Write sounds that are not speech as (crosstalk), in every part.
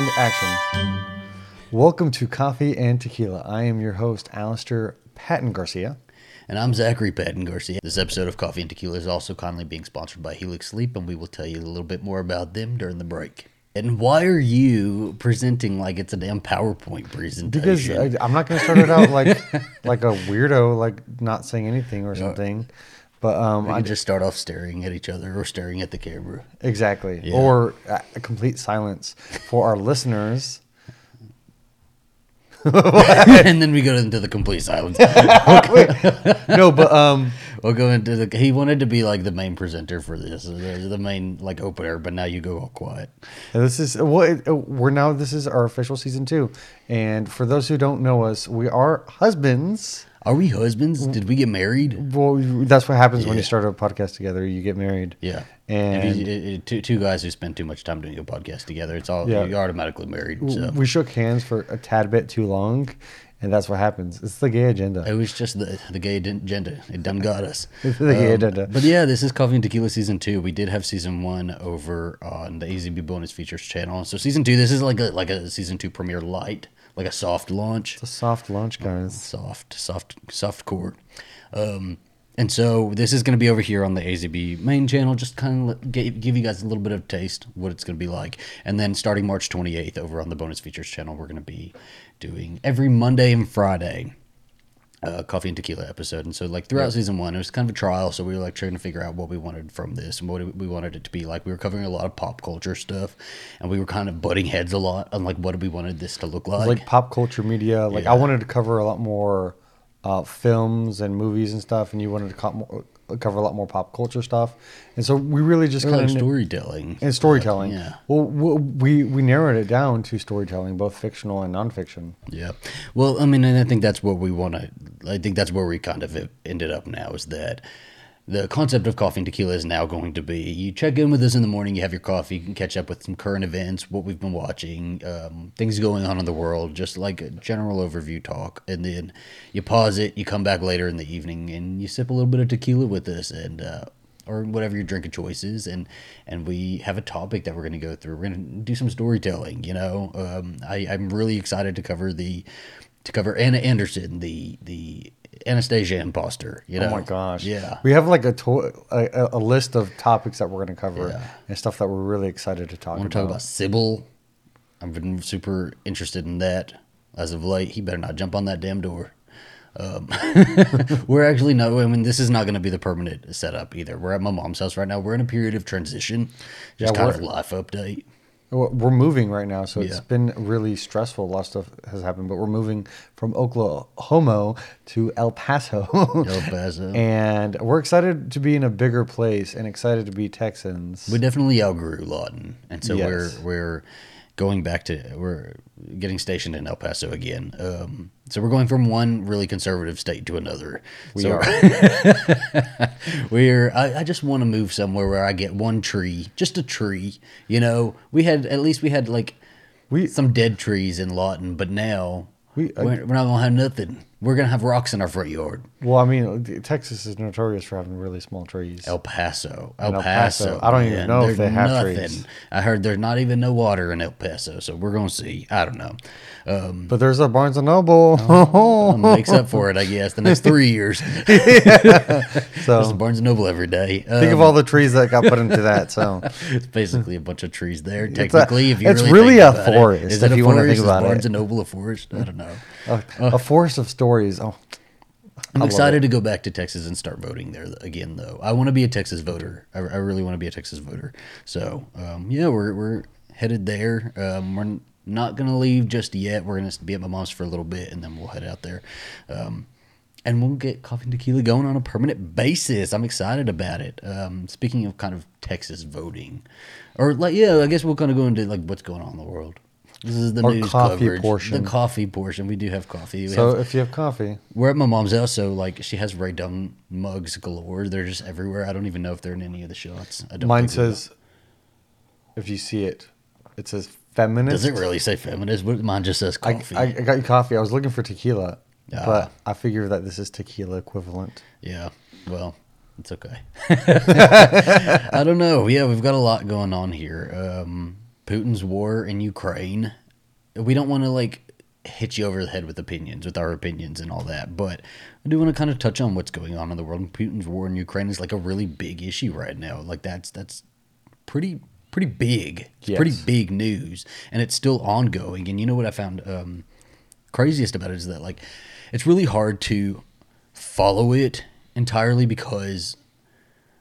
And action. Welcome to Coffee and Tequila. I am your host, Alistair Patton Garcia. And I'm Zachary Patton Garcia. This episode of Coffee and Tequila is also kindly being sponsored by Helix Sleep, and we will tell you a little bit more about them during the break. And why are you presenting like it's a damn PowerPoint presentation? Because I, I'm not going to start it out like like a weirdo, like not saying anything or (laughs) something. But um, we I just start off staring at each other or staring at the camera. exactly, Yeah. or a a complete silence for our listeners. (laughs) and then we go into the complete silence. (laughs) No, but um, We'll go into the. He wanted to be like the main presenter for this, the, the main like opener, but now you go all quiet. This is well, uh, we're now. This is our official season two, and for those who don't know us, we are husbands. Are we husbands? Did we get married? Well, that's what happens when you start a podcast together. You get married. Yeah. And- it- it- two, two guys who spend too much time doing a podcast together, it's all Yeah. you're automatically married. So We shook hands for a tad bit too long, and that's what happens. It's the gay agenda. it was just the the gay agenda. It done got us. (laughs) The gay um, agenda. But yeah, this is Coffee and Tequila season two. We did have season one over on the AZB bonus features channel. So season two, this is like a like a season two premiere light, like a soft launch. It's a soft launch, guys. soft, soft, soft core. Um, and so this is going to be over here on the AZB main channel, just kind of give, give you guys a little bit of taste what it's going to be like. And then starting March 28th over on the bonus features channel, we're going to be doing every Monday and Friday. Uh, coffee and tequila episode, and so like throughout season one, it was kind of a trial. So we were like trying to figure out what we wanted from this and what we wanted it to be like. We were covering a lot of pop culture stuff, and we were kind of butting heads a lot on like what we wanted this to look like. like pop culture media. Like I wanted to cover a lot more uh, films and movies and stuff, and you wanted to co- more, cover a lot more pop culture stuff. And so we really just kind like of storytelling and storytelling. Yeah. Well, we we narrowed it down to storytelling, both fictional and nonfiction. Yeah. Well, I mean, and I think that's what we want to. I think that's where we kind of ended up now is that the concept of coffee and tequila is now going to be you check in with us in the morning, you have your coffee, you can catch up with some current events, what we've been watching, um, things going on in the world, just like a general overview talk. And then you pause it, you come back later in the evening, and you sip a little bit of tequila with us and, uh, or whatever your drink of choice is, and and we have a topic that we're going to go through. We're going to do some storytelling. You know, um, I, I'm really excited to cover the to cover Anna Anderson, the the Anastasia imposter. You know, Oh my gosh! yeah, we have like a, to- a a list of topics that we're going to cover Yeah. and stuff that we're really excited to talk I want about. to talk about Sybil. I've been super interested in that as of late. He better not jump on that damn door. Um, (laughs) we're actually no. I mean, this is not going to be the permanent setup either. We're at my mom's house right now. We're in a period of transition, just Yeah, kind of we're- life update. We're moving right now, so it's Yeah. been really stressful. A lot of stuff has happened, but we're moving from Oklahoma to El Paso. El (laughs) Paso. and we're excited to be in a bigger place and excited to be Texans. We definitely outgrew Lawton, and so Yes. we're we're going back to we're getting stationed in El Paso again. Um, so we're going from one really conservative state to another. We so are. (laughs) we're I, I just want to move somewhere where I get one tree, just a tree. You know, we had at least we had like We- some dead trees in Lawton, but now We- we, are we're not gonna have nothing. We're gonna have rocks in our front yard. well, I mean, Texas is notorious for having really small trees. El Paso. El, El Paso. Paso. I don't even know if they have trees. I heard there's not even no water in El Paso, so we're gonna see. I don't know. Um, but there's a Barnes and Noble. (laughs) makes up for it, I guess. The next three years, (laughs) (laughs) so There's Barnes and Noble every day. Um, think of all the trees that got put into that. So it's basically a bunch of trees there. a- Technically, if you it's really, really think a about it. forest, Is if it a you wanna think forest? about Is Barnes it. and Noble a forest? I don't know. a, a forest of stories. Oh, I'm excited to go back to Texas and start voting there again, though. I want to be a Texas voter. I, I really want to be a Texas voter. So, um, yeah, we're, we're headed there. Um, we're not going to leave just yet. We're going to be at my mom's for a little bit, and then we'll head out there. Um, and we'll get coffee and tequila going on a permanent basis. I'm excited about it. Um, speaking of kind of Texas voting, or like, yeah, I guess we'll kind of go into like what's going on in the world. This is the Our news coffee coverage. portion. The coffee portion. We do have coffee. We so have if you have coffee, we're at my mom's house, so like she has Rae Dunn mugs galore. They're just everywhere. I don't even know if they're in any of the shots. I don't mine says, if you see it, it says feminist. Does it really say feminist? Mine just says I, coffee. I, I got you coffee. I was looking for tequila, Ah. but I figure that this is tequila equivalent. yeah. Well, it's okay. (laughs) I don't know. Yeah, we've got a lot going on here. Um, Putin's war in Ukraine, we don't want to like hit you over the head with opinions, with our opinions and all that, but I do want to kind of touch on what's going on in the world. Putin's war in Ukraine is like a really big issue right now. Like that's that's pretty pretty big. Yes. pretty big news, and it's still ongoing. And you know what I found um, craziest about it is that like it's really hard to follow it entirely because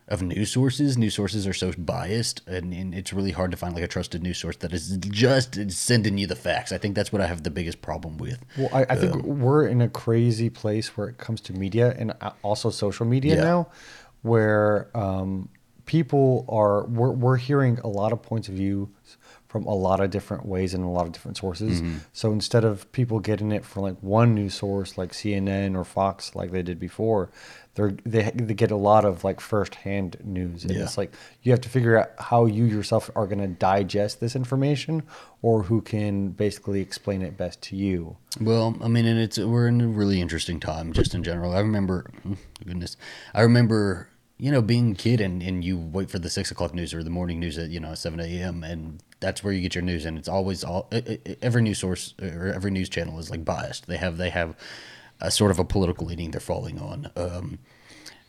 of news sources. News sources are so biased, and, and it's really hard to find like a trusted news source that is just sending you the facts. I think that's what I have the biggest problem with. Well, I, I think we're in a crazy place where it comes to media and uh, also social media Yeah. now, where um, people are we're, we're hearing a lot of points of view from a lot of different ways and a lot of different sources. Mm-hmm. So instead of people getting it from like one news source like CNN or Fox like they did before, they're they, they get a lot of like firsthand news. And Yeah. it's like you have to figure out how you yourself are going to digest this information or who can basically explain it best to you. Well, I mean, and it's we're in a really interesting time just in general. I remember, goodness, I remember you know being a kid and, and you wait for the six o'clock news or the morning news at you know seven a.m. and that's where you get your news and it's always all every news source or every news channel is like biased. They have they have a sort of a political leaning they're falling on. Um,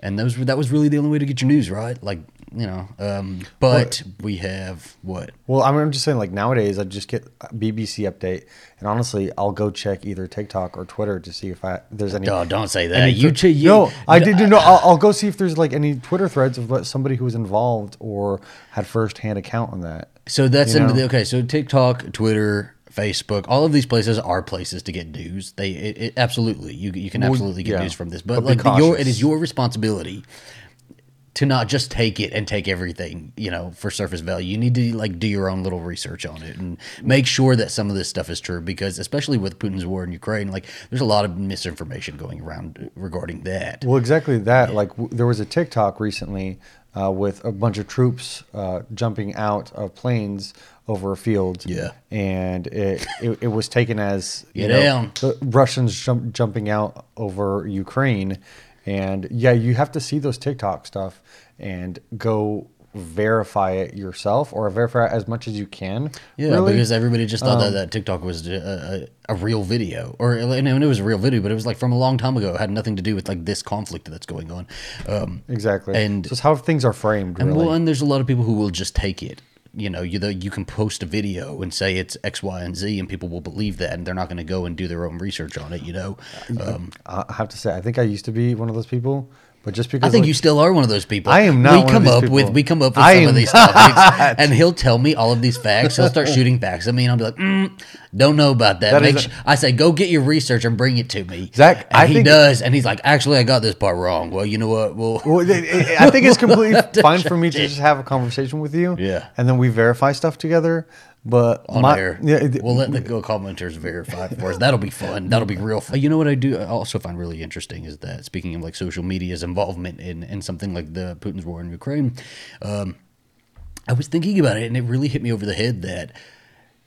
and those were, that was really the only way to get your news, right? Like you know, um, but we have what Well, I mean, I'm just saying, like nowadays, I just get a BBC update, and honestly, I'll go check either TikTok or Twitter to see if I there's any. Oh, don't say that. You, you no, I did no. I'll, I'll go see if there's like any Twitter threads of what- somebody who was involved or had firsthand account on that. So that's You know? the okay. So TikTok, Twitter, Facebook, all of these places are places to get news. They it, it, absolutely you you can absolutely get yeah. news from this, but, But like your it is your responsibility to not just take it and take everything you know for surface value. You need to like do your own little research on it and make sure that some of this stuff is true because especially with Putin's war in Ukraine, like there's a lot of misinformation going around regarding that. Well, exactly that. Like w- there was a TikTok recently uh, with a bunch of troops uh, jumping out of planes over a field. Yeah. and it it, it was taken as you know, the Russians jump, jumping out over Ukraine, and yeah, you have to see those TikTok stuff and go verify it yourself or verify it as much as you can. Yeah, really. because everybody just thought that, Um, that TikTok was a, a, a real video, or and it was a real video, but it was like from a long time ago. It had nothing to do with like this conflict that's going on. Um, exactly, and- so it's how things are framed. and Really. well, and there's a lot of people who will just take it. You know, you the, you can post a video and say it's X, Y, and Z, and people will believe that, and they're not going to go and do their own research on it. You know, um, I I have to say, I think I used to be one of those people, but just because I think like, you still are one of those people. I am not We come up with we come up with I some of these (laughs) topics, and he'll tell me all of these facts. He'll start shooting facts at me, and I'll be like, mm, "Don't know about that." That I say, "Go get your research and bring it to me." Zach, and I he does, and he's like, "Actually, I got this part wrong." Well, you know what? Well, Well, it- it- I think it's (laughs) completely fine for me to just have a conversation with you. Yeah. And then we verify stuff together. But on my, air. Yeah, it- we'll let the go commenters verify for us. That'll be fun. That'll be real fun. You know what I do I also find really interesting is that speaking of like social media's involvement in, in something like the Putin's war in Ukraine, um, I was thinking about it and it really hit me over the head that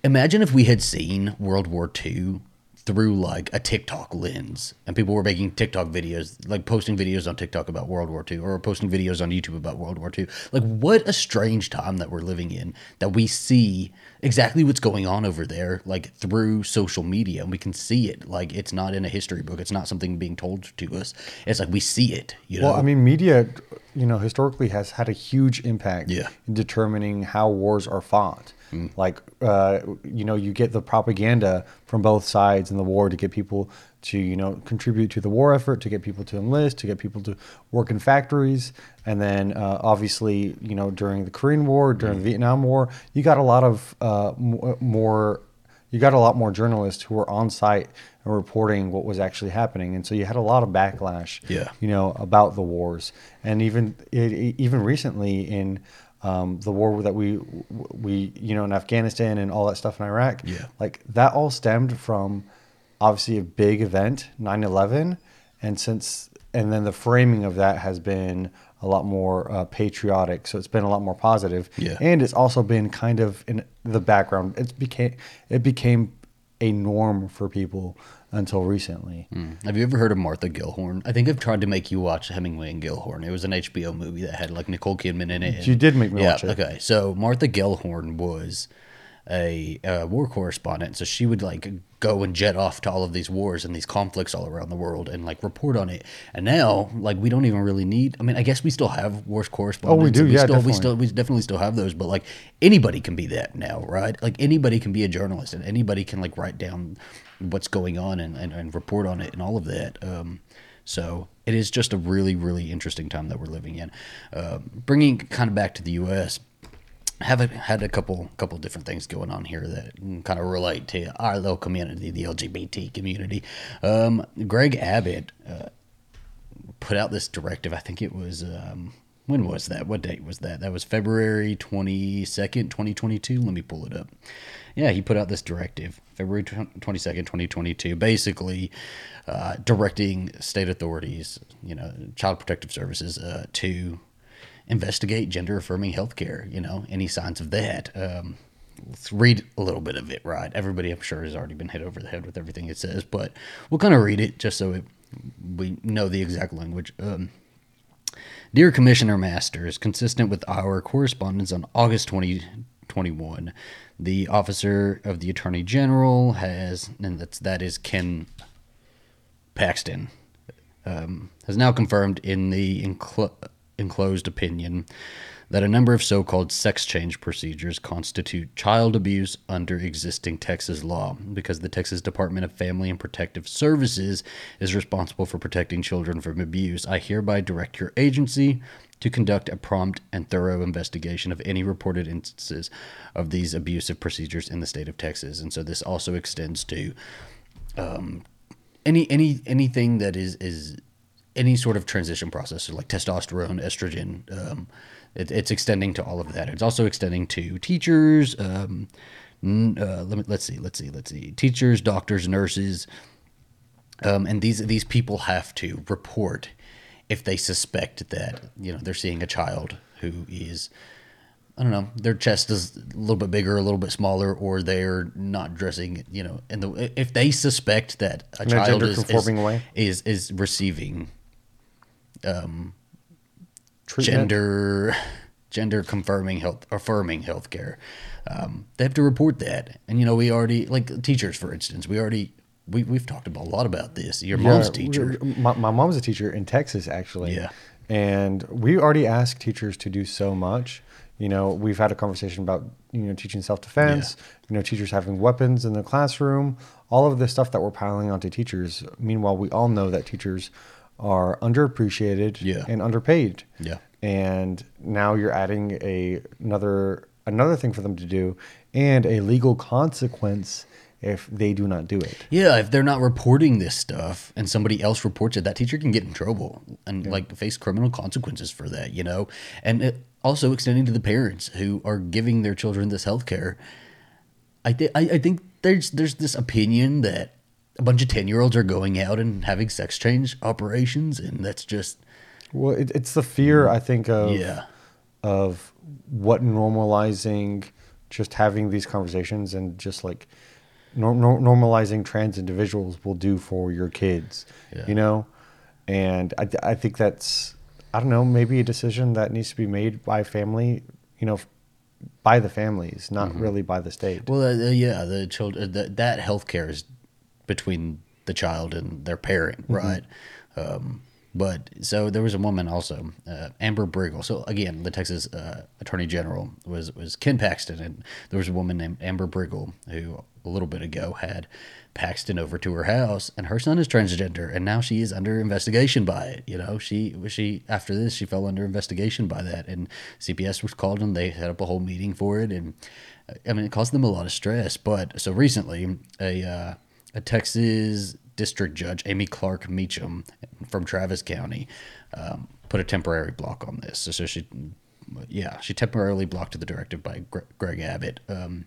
imagine if we had seen World War II through like a TikTok lens and people were making TikTok videos, like posting videos on TikTok about World War II or posting videos on YouTube about World War II. Like, what a strange time that we're living in that we see exactly what's going on over there, like through social media, and we can see it. Like, it's not in a history book, it's not something being told to us. It's like we see it, you know? well, I mean, media, you know, historically has had a huge impact Yeah. in determining how wars are fought. Like, uh, you know, you get the propaganda from both sides in the war to get people to, you know, contribute to the war effort, to get people to enlist, to get people to work in factories. And then, uh, obviously, you know, during the Korean War, during the Vietnam War, you got a lot of uh, more you got a lot more journalists who were on site and reporting what was actually happening, and so you had a lot of backlash. Yeah. you know about the wars, and even it, even recently in um, the war that we we you know in Afghanistan and all that stuff in Iraq. Yeah. like that all stemmed from obviously a big event, 9/11, and since and then the framing of that has been a lot more uh, patriotic. So it's been a lot more positive. Yeah. And it's also been kind of in the background. It's became it became a norm for people until recently. Mm. Have you ever heard of Martha Gellhorn? I think I've tried to make you watch Hemingway and Gellhorn. It was an HBO movie that had like Nicole Kidman in it. You did make me yeah, watch it. Okay, so Martha Gellhorn was a, uh war correspondent, so she would like go and jet off to all of these wars and these conflicts all around the world and like report on it. And now, like, we don't even really need. I mean, I guess we still have wars correspondents. do, and we yeah, still, we definitely. still we definitely still have those, but like anybody can be that now, right? Like anybody can be a journalist and anybody can like write down what's going on and, and, and report on it and all of that. Um, so it is just a really, really interesting time that we're living in. Uh, bringing kind of back to the U.S., have a, had a couple couple different things going on here that kind of relate to our little community, the LGBT community. Um, Greg Abbott uh, put out this directive. I think it was um, when was that? What date was that? That was February twenty second, twenty twenty two. Let me pull it up. Yeah, he put out this directive February twenty second, twenty twenty two. Basically, uh, directing state authorities, you know, child protective services, uh, to investigate gender affirming healthcare. You know, any signs of that. Um, let's read a little bit of it, right? Everybody, I'm sure, has already been hit over the head with everything it says, but we'll kind of read it just so it, we know the exact language. Um, Dear Commissioner Masters, consistent with our correspondence on August 2021, the Officer of the Attorney General has, and that's, that is Ken Paxton, um, has now confirmed in the enclo- enclosed opinion that a number of so called sex change procedures constitute child abuse under existing Texas law because the Texas Department of Family and Protective Services is responsible for protecting children from abuse. I hereby direct your agency to conduct a prompt and thorough investigation of any reported instances of these abusive procedures in the state of Texas. And so this also extends to um, any any anything that is is any sort of transition process, so like testosterone, estrogen. Um, it, it's extending to all of that. It's also extending to teachers. Um, uh, let me let's see, let's see, let's see. Teachers, doctors, nurses, um, and these these people have to report if they suspect that you know they're seeing a child who is I don't know, their chest is a little bit bigger, a little bit smaller, or they're not dressing, you know, and the if they suspect that a child is, is, is is receiving Treatment. gender gender confirming health affirming healthcare, um, they have to report that. And you know, we already like teachers, for instance, we already we we've talked about a lot about this. Your mom's Yeah, teacher, My, my mom's a teacher in Texas, actually. Yeah. And we already ask teachers to do so much. You know, we've had a conversation about, you know, teaching self defense, you know, teachers having weapons in the classroom, all of this stuff that we're piling onto teachers. Meanwhile, we all know that teachers are underappreciated Yeah. and underpaid. Yeah. And now you're adding a another another thing for them to do and a legal consequence if they do not do it. Yeah, if they're not reporting this stuff and somebody else reports it, that teacher can get in trouble and like face criminal consequences for that, you know? And it also extending to the parents who are giving their children this health care. I, th- I, I think there's there's this opinion that a bunch of 10 year olds are going out and having sex change operations, and that's just, Well, it, it's the fear I think of yeah. of what normalizing just having these conversations and just like nor- nor- normalizing trans individuals will do for your kids, Yeah. you know? And I, I think that's, I don't know, maybe a decision that needs to be made by family, you know, by the families, not really by the state. Well, uh, uh, yeah, the children that that healthcare is between the child and their parent, right? Um, but so there was a woman also, uh, Amber Briggle. So again, the Texas uh, Attorney General was was Ken Paxton, and there was a woman named Amber Briggle who a little bit ago had Paxton over to her house, and her son is transgender, and now she is under investigation by it. You know, she she after this she fell under investigation by that, and CPS was called, and they set up a whole meeting for it, and I mean it caused them a lot of stress. But so recently, a uh, a Texas district judge, Amy Clark Meacham from Travis County, um, put a temporary block on this. So, so she, yeah, she temporarily blocked the directive by Gre- Greg Abbott, um,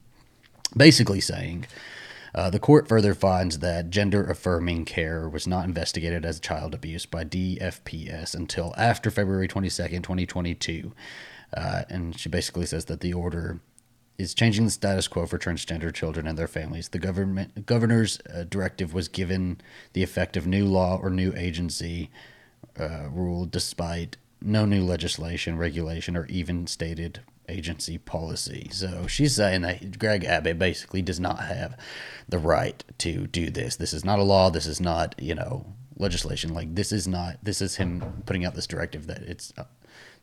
basically saying. Uh, the court further finds that gender affirming care was not investigated as child abuse by DFPS until after February 22nd, 2022. Uh, and she basically says that the order is changing the status quo for transgender children and their families. The government governor's uh, directive was given the effect of new law or new agency uh, rule, despite no new legislation, regulation, or even stated agency policy. So she's saying that Greg Abbott basically does not have the right to do this. This is not a law. This is not, you know, legislation. Like this is not. This is him putting out this directive that it's uh,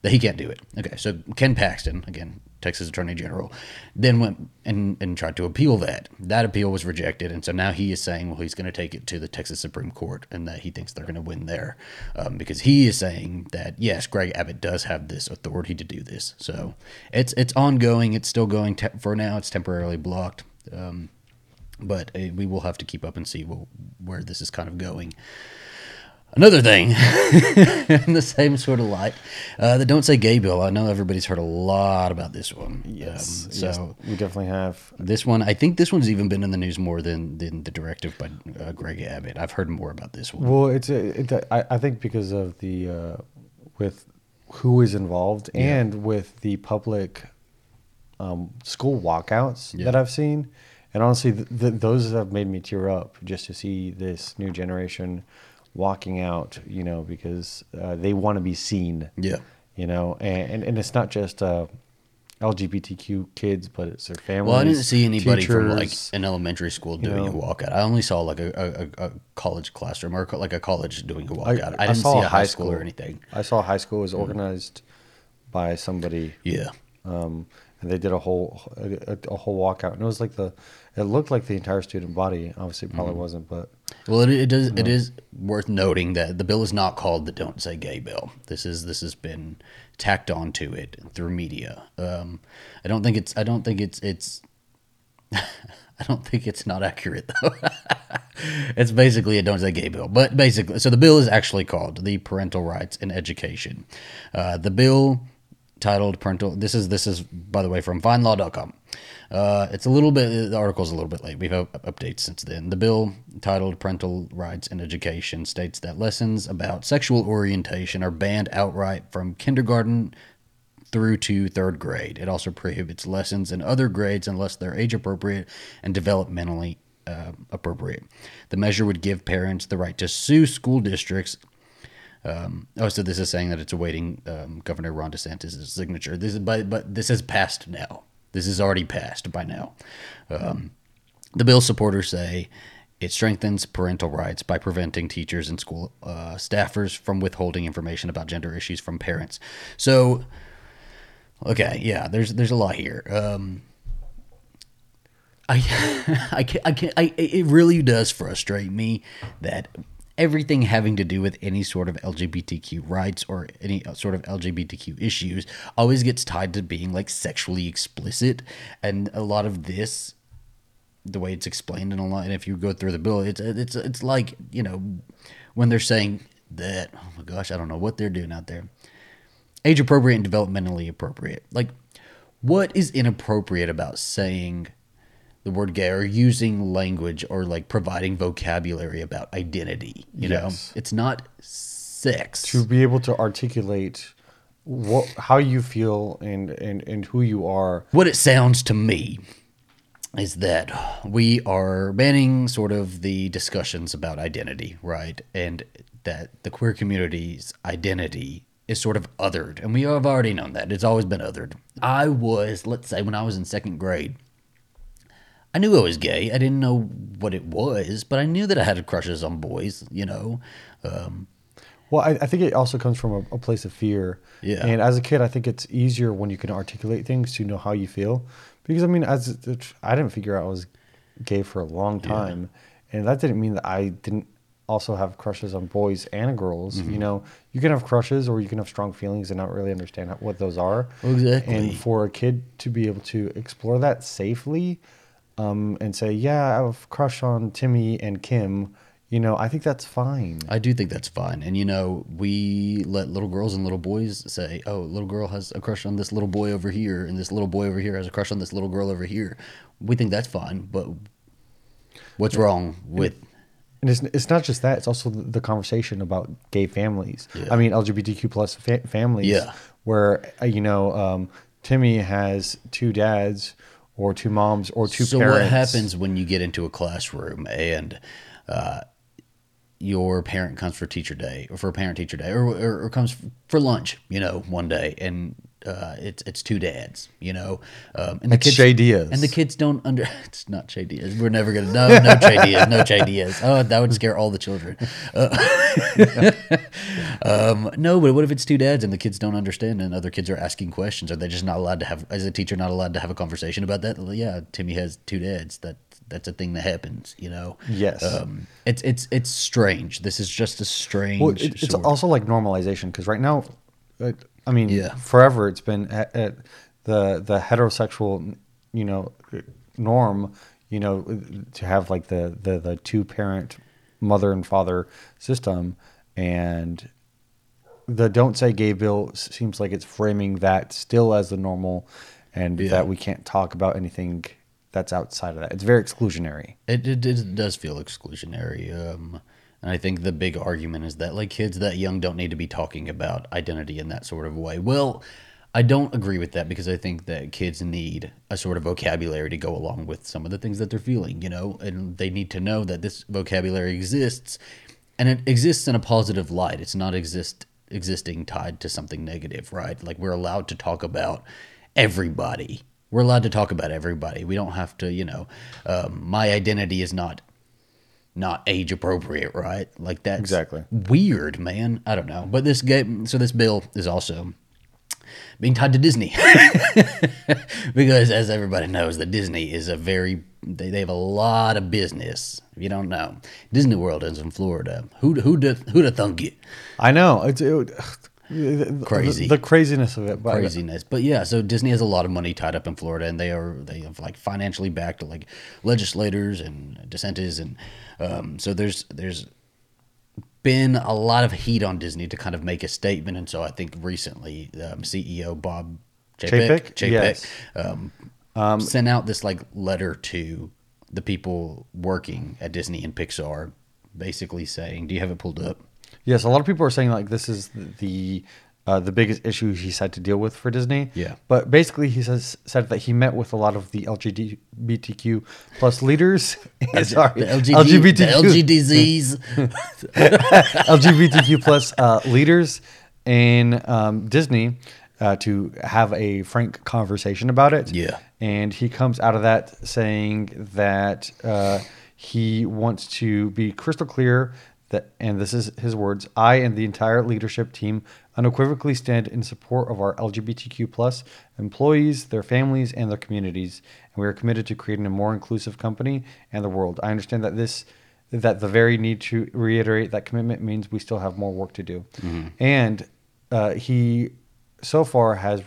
that he can't do it. Okay, so Ken Paxton, again, Texas Attorney General, then went and, and tried to appeal that. That appeal was rejected, and so now he is saying, well, he's going to take it to the Texas Supreme Court, and that he thinks they're going to win there, um, because he is saying that yes, Greg Abbott does have this authority to do this. So it's it's ongoing. It's still going te- for now. It's temporarily blocked. Um, but uh, we will have to keep up and see where this is kind of going. Another thing, (laughs) in the same sort of light, uh, the "Don't Say Gay" bill. I know everybody's heard a lot about this one. Yes. Um, so yes, we definitely have. this one, I think this one's even been in the news more than than the directive by uh, Greg Abbott. I've heard more about this one. Well, it's a, it, I, I think because of the uh, with who is involved Yeah. and with the public um, school walkouts Yeah. that I've seen, and honestly, th- th- those have made me tear up just to see this new generation walking out. You know, because uh, they want to be seen. Yeah. You know, and and, and it's not just uh, LGBTQ kids, but it's their families. Well, I didn't see anybody from like an elementary school doing know. a walkout. I only saw like a, a, a college classroom or like a college doing a walkout. I, I didn't saw see a high high school or anything. I saw high school was organized by somebody, Yeah. um, and they did a whole a, a whole walkout, and it was like the it looked like the entire student body. Obviously, it probably wasn't, but Well, it, it does. It is worth noting that the bill is not called the "Don't Say Gay" bill. This is this has been tacked onto it through media. Um, I don't think it's. I don't think it's. It's. (laughs) I don't think it's not accurate though. (laughs) it's basically a "Don't Say Gay" bill, but basically, so the bill is actually called the Parental Rights in Education. Uh, the bill titled parental this is this is by the way from vinelaw.com uh, it's a little bit the article's a little bit late we've had updates since then the bill titled parental rights in education states that lessons about sexual orientation are banned outright from kindergarten through to third grade it also prohibits lessons in other grades unless they're age appropriate and developmentally uh, appropriate the measure would give parents the right to sue school districts um, oh, so this is saying that it's awaiting um, Governor Ron DeSantis' signature. This is, but but this has passed now. This is already passed by now. Um, the bill supporters say it strengthens parental rights by preventing teachers and school uh, staffers from withholding information about gender issues from parents. So, okay, yeah, there's there's a lot here. Um, I, (laughs) I can I can I, it really does frustrate me that everything having to do with any sort of LGBTQ rights or any uh, sort of LGBTQ issues always gets tied to being like sexually explicit, and a lot of this, the way it's explained in a lot, and if you go through the bill, it's it's it's like you know when they're saying that oh my gosh I don't know what they're doing out there, age appropriate and developmentally appropriate, like what is inappropriate about saying the word gay or using language or like providing vocabulary about identity you Yes. know it's not sex. To be able to articulate what how you feel and and and who you are. what it sounds to me is that we are banning sort of the discussions about identity right? And that the queer community's identity is sort of othered. And we have already known that. It's always been othered. I was let's say when i was in second grade I knew I was gay. I didn't know what it was, but I knew that I had crushes on boys, you know. Um, Well, I, I think it also comes from a, a place of fear. Yeah. And as a kid, I think it's easier when you can articulate things to know how you feel. Because I mean, as I didn't figure out I was gay for a long time, and that didn't mean that I didn't also have crushes on boys and girls. Mm-hmm. You know, you can have crushes or you can have strong feelings and not really understand how, what those are. Exactly. And for a kid to be able to explore that safely, um, and say, "Yeah, I have a crush on Timmy and Kim," you know, I think that's fine. I do think that's fine. And, you know, we let little girls and little boys say, oh, little girl has a crush on this little boy over here, and this little boy over here has a crush on this little girl over here. We think that's fine, but what's wrong with. And it's, it's not just that; it's also the conversation about gay families. Yeah. I mean, LGBTQ plus fa- families. Yeah. Where uh, you know, um, Timmy has two dads, or two moms, or two so parents. what happens when you get into a classroom and uh, your parent comes for teacher day or for parent teacher day or, or, or comes for lunch you know one day and uh, it's it's two dads, you know. Um, and the It's Shay Diaz. and the kids don't under. (laughs) It's not Shay Diaz. We're never gonna no no Shay Diaz, no Shay Diaz. Oh, that would scare all the children. Uh, (laughs) um, no, but what if it's two dads and the kids don't understand and other kids are asking questions? Are they just not allowed to have, as a teacher, not allowed to have a conversation about that? Yeah, Timmy has two dads. That that's a thing that happens, you know. Yes. Um, it's it's it's strange. This is just a strange. Well, it, it's also like normalization because right now, uh, I mean, Yeah. forever it's been at, at the the heterosexual, you know, norm, you know, to have like the the, the two parent mother and father system, and the don't say gay bill seems like it's framing that still as the normal, and Yeah. that we can't talk about anything that's outside of that. It's very exclusionary. It, it, it does feel exclusionary. Um, and I think the big argument is that like kids that young don't need to be talking about identity in that sort of way. Well, I don't agree with that because I think that kids need a sort of vocabulary to go along with some of the things that they're feeling, you know, and they need to know that this vocabulary exists and it exists in a positive light. It's not exist existing tied to something negative, right? Like we're allowed to talk about everybody. We're allowed to talk about everybody. We don't have to, you know, um, my identity is not not age appropriate, right? Like that's Exactly. weird, man. I don't know. But this game, so this bill is also being tied to Disney (laughs) because, as everybody knows, that Disney is a very they, they have a lot of business. If you don't know, Disney World is in Florida. Who who who'd have thunk it? I know it's it, the- (sighs) Crazy. the, the craziness of it. But craziness. But yeah, so Disney has a lot of money tied up in Florida, and they are they have like financially backed like legislators and DeSantis, and um, so there's there's been a lot of heat on Disney to kind of make a statement, and so I think recently um, CEO Bob Chapek, Chapek? Yes. um, sent out this like letter to the people working at Disney and Pixar, basically saying, "Do you have it pulled up?" Yes, a lot of people are saying like this is the uh, the biggest issue he's had to deal with for Disney. Yeah. but basically he says said that he met with a lot of the LGBTQ plus leaders. (laughs) Sorry, The LGBT, the. LGBTQ (laughs) plus uh, leaders in um, Disney uh, to have a frank conversation about it. Yeah. and he comes out of that saying that uh, he wants to be crystal clear that, and this is his words: "I and the entire leadership team unequivocally stand in support of our LGBTQ plus employees, their families, and their communities, and we are committed to creating a more inclusive company and the world. I understand that this." that the very need to reiterate that commitment means we still have more work to do. And uh, he so far has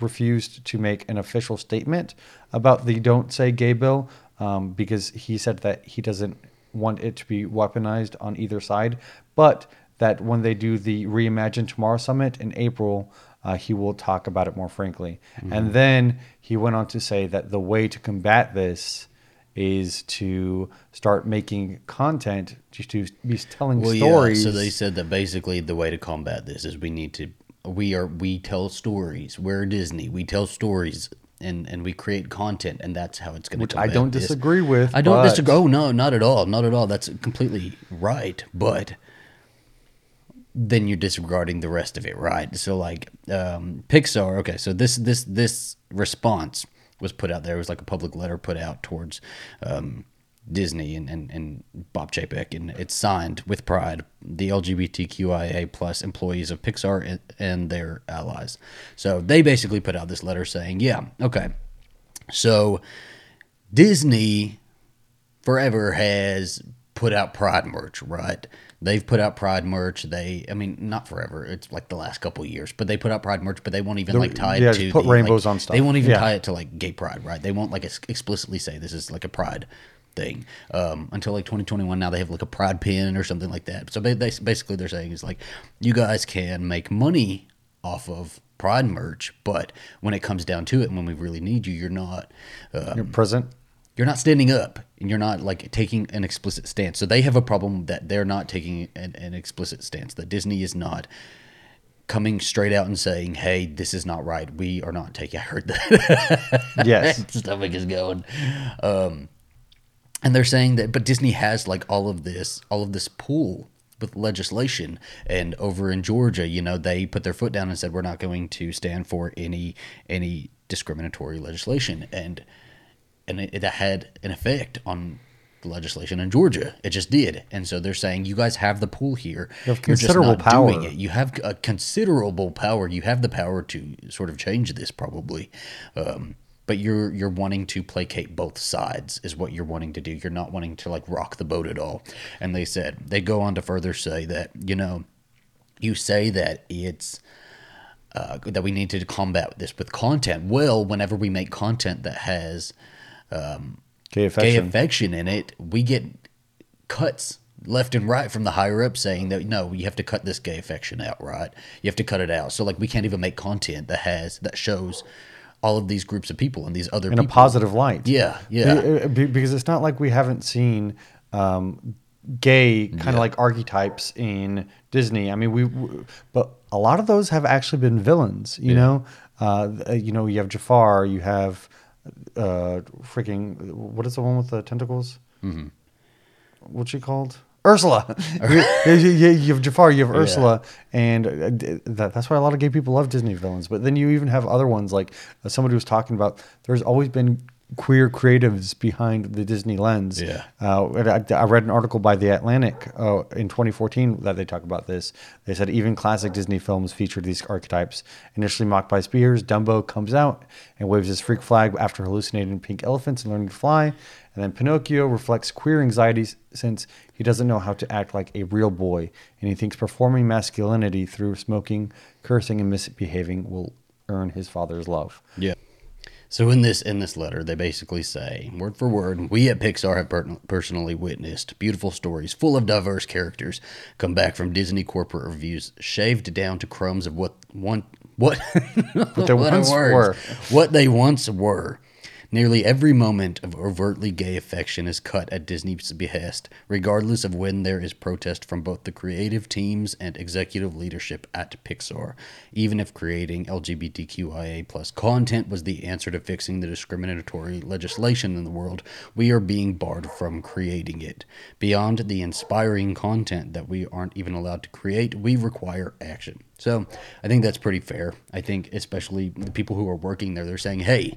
refused to make an official statement about the "Don't Say Gay" bill um, because he said that he doesn't want it to be weaponized on either side, but that when they do the Reimagine Tomorrow summit in April. Uh, he will talk about it more frankly. And then he went on to say that the way to combat this is to start making content just to be telling Well, stories. yeah. So they said that basically the way to combat this is we need to we are we tell stories. We're Disney. We tell stories and and we create content, and that's how it's going to. Which I don't disagree with, I don't but- disagree. Oh no, not at all. Not at all. That's completely right. But then you're disregarding the rest of it, right? So like um, Pixar. Okay, so this this this response was put out there. It was like a public letter put out towards um, Disney and, and, and Bob Chapek, and it's signed with pride the LGBTQIA plus employees of Pixar and, and their allies. So they basically put out this letter saying, yeah, okay, so Disney forever has put out Pride merch, right? They've put out Pride merch. They, I mean, not forever. It's like the last couple of years, but they put out Pride merch. But they won't even like tie it yeah, to put the, rainbows like, on stuff. They won't even Yeah. tie it to like gay pride, right? They won't like ex- explicitly say this is like a Pride thing um, until like 2021. Now they have like a Pride pin or something like that. So they, basically, they're saying is like you guys can make money off of Pride merch, but when it comes down to it, and when we really need you, you're not. Uh, You're present. you're not standing up and you're not like taking an explicit stance. So they have a problem that they're not taking an, an explicit stance. That Disney is not coming straight out and saying, "Hey, this is not right. We are not taking." I heard that. Yes. (laughs) stomach is going. Um, and they're saying that, but Disney has like all of this, all of this pool with legislation. And over in Georgia, you know, they put their foot down and said we're not going to stand for any any discriminatory legislation, and and it, it had an effect on the legislation in Georgia. It just did, and so they're saying you guys have the pool here. You have considerable power. doing it. You have a considerable power. You have the power to sort of change this, probably. Um, but you're you're wanting to placate both sides is what you're wanting to do. You're not wanting to like rock the boat at all. And they said they go on to further say that you know you say that it's uh, that we need to combat this with content. Well, whenever we make content that has Gay gay affection. affection in it, we get cuts left and right from the higher up saying that no, you have to cut this gay affection out, right? You have to cut it out. So like we can't even make content that has that shows all of these groups of people and these other in a positive light. Yeah, yeah. Uh, Because it's not like we haven't seen um, gay kind of Yeah. like archetypes in Disney. I mean, we, w but a lot of those have actually been villains. You know, uh, you know, you have Jafar, you have uh, freaking what is the one with the tentacles? Mm-hmm. What's she called? Ursula. (laughs) you, you- you- have Jafar, you have Ursula, and uh, that, that's why a lot of gay people love Disney villains. But then you even have other ones like uh, somebody was talking about. There's always been queer creatives behind the Disney lens. Yeah. Uh, I, I read an article by The Atlantic uh, in 2014 that they talk about this. They said even classic Disney films featured these archetypes. Initially mocked by Spears, Dumbo comes out and waves his freak flag after hallucinating pink elephants and learning to fly. And then Pinocchio reflects queer anxieties since he doesn't know how to act like a real boy, and he thinks performing masculinity through smoking, cursing, and misbehaving will earn his father's love. Yeah. So in this in this letter, they basically say, word for word, we at Pixar have per- personally witnessed beautiful stories full of diverse characters come back from Disney corporate reviews, shaved down to crumbs of what one what (laughs) what, they (laughs) a once were. What they once were. Nearly every moment of overtly gay affection is cut at Disney's behest, regardless of when there is protest from both the creative teams and executive leadership at Pixar. Even if creating LGBTQIA plus content was the answer to fixing the discriminatory legislation in the world, we are being barred from creating it. Beyond the inspiring content that we aren't even allowed to create, we require action. So I think that's pretty fair. I think especially the people who are working there, they're saying, hey,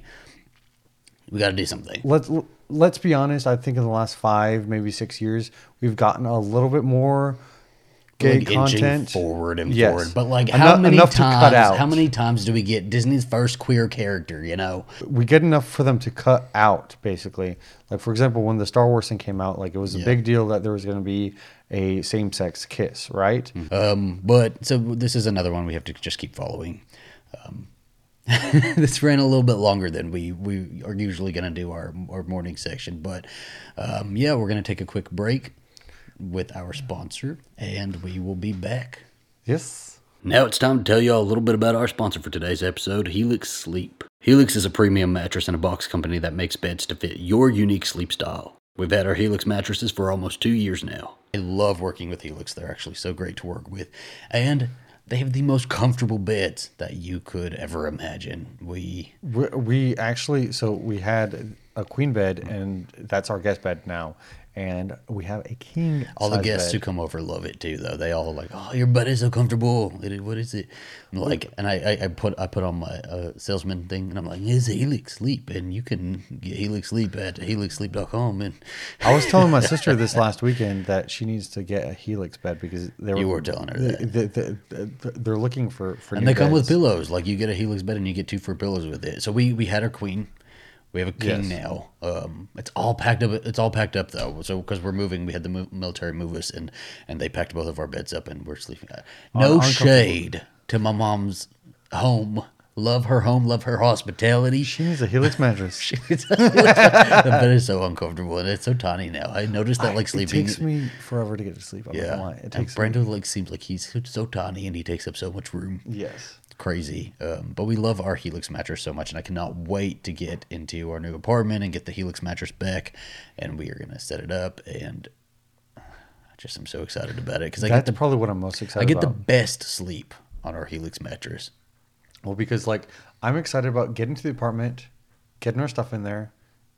we got to do something. let's let's be honest. I think in the last five, maybe six years, we've gotten a little bit more gay like content forward and Yes. forward. But like, how many enough to cut times? How many times do we get Disney's first queer character? You know, We get enough for them to cut out, basically. Like for example, when the Star Wars thing came out, like it was a Yeah. big deal that there was going to be a same-sex kiss, right? um, but so this is another one we have to just keep following. Um, (laughs) this ran a little bit longer than we we are usually going to do our our morning section, but um, yeah, we're going to take a quick break with our sponsor, and we will be back. Yes. Now it's time to tell you all a little bit about our sponsor for today's episode, Helix Sleep. Helix is a premium mattress and a box company that makes beds to fit your unique sleep style. We've had our Helix mattresses for almost two years now. I love working with Helix. They're actually so great to work with. And they have the most comfortable beds that you could ever imagine. We We, we actually, so we had a queen bed, and that's our guest bed now. And we have a king. all the guests bed. who come over love it too, though. They all like, "Oh, your bed is so comfortable." It What is it? I'm like, and I, I, I put I put on my uh, salesman thing, and I'm like, "It's Helix Sleep, and you can get Helix Sleep at helixsleep.com." And I was telling my (laughs) sister this last weekend that she needs to get a Helix bed because they were, You were telling her they, they, they, they're looking for for and they come with pillows. Like you get a Helix bed, and you get two for pillows with it. So we we had our queen. We have a king Yes. now. Um, it's all packed up. It's all packed up though. So because we're moving, we had the mo- military move us, and and they packed both of our beds up, and we're sleeping. No uncomfortable. shade to my mom's home. Love her home. Love her hospitality. She needs (laughs) a Helix mattress. the bed is so uncomfortable, and it's so tiny now. I noticed that like it sleeping. takes me forever to get to sleep. I'm yeah. It and takes me- like seems like he's so tiny, and he takes up so much room Yes. Crazy. Um, but we love our Helix mattress so much, and I cannot wait to get into our new apartment and get the Helix mattress back. And we are gonna set it up, and I just am so excited about it because I That's get the probably what I'm most excited I get the best sleep on our Helix mattress. Well, because like I'm excited about getting to the apartment, getting our stuff in there,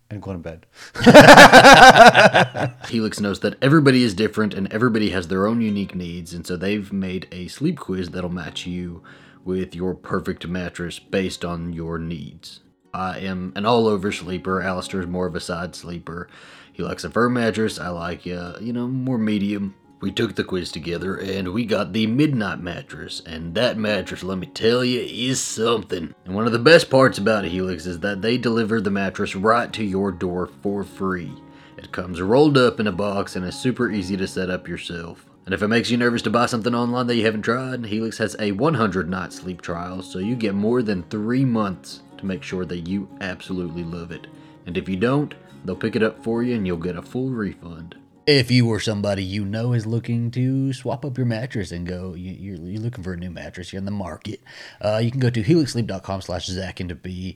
and going to bed. (laughs) (laughs) Helix knows that everybody is different and everybody has their own unique needs, and so they've made a sleep quiz that'll match you with your perfect mattress based on your needs. I am an all over sleeper. Alistair's more of a side sleeper. He likes a firm mattress. I like, uh, you know, more medium. We took the quiz together and we got the Midnight Mattress, and that mattress, let me tell you, is something. And one of the best parts about Helix is that they deliver the mattress right to your door for free. It comes rolled up in a box and is super easy to set up yourself. And if it makes you nervous to buy something online that you haven't tried, Helix has a 100 night sleep trial, so you get more than three months to make sure that you absolutely love it. And if you don't, they'll pick it up for you and you'll get a full refund. If you or somebody you know is looking to swap up your mattress and go, you, you're, you're looking for a new mattress, you're in the market, uh, you can go to helixsleep.com slash Zach B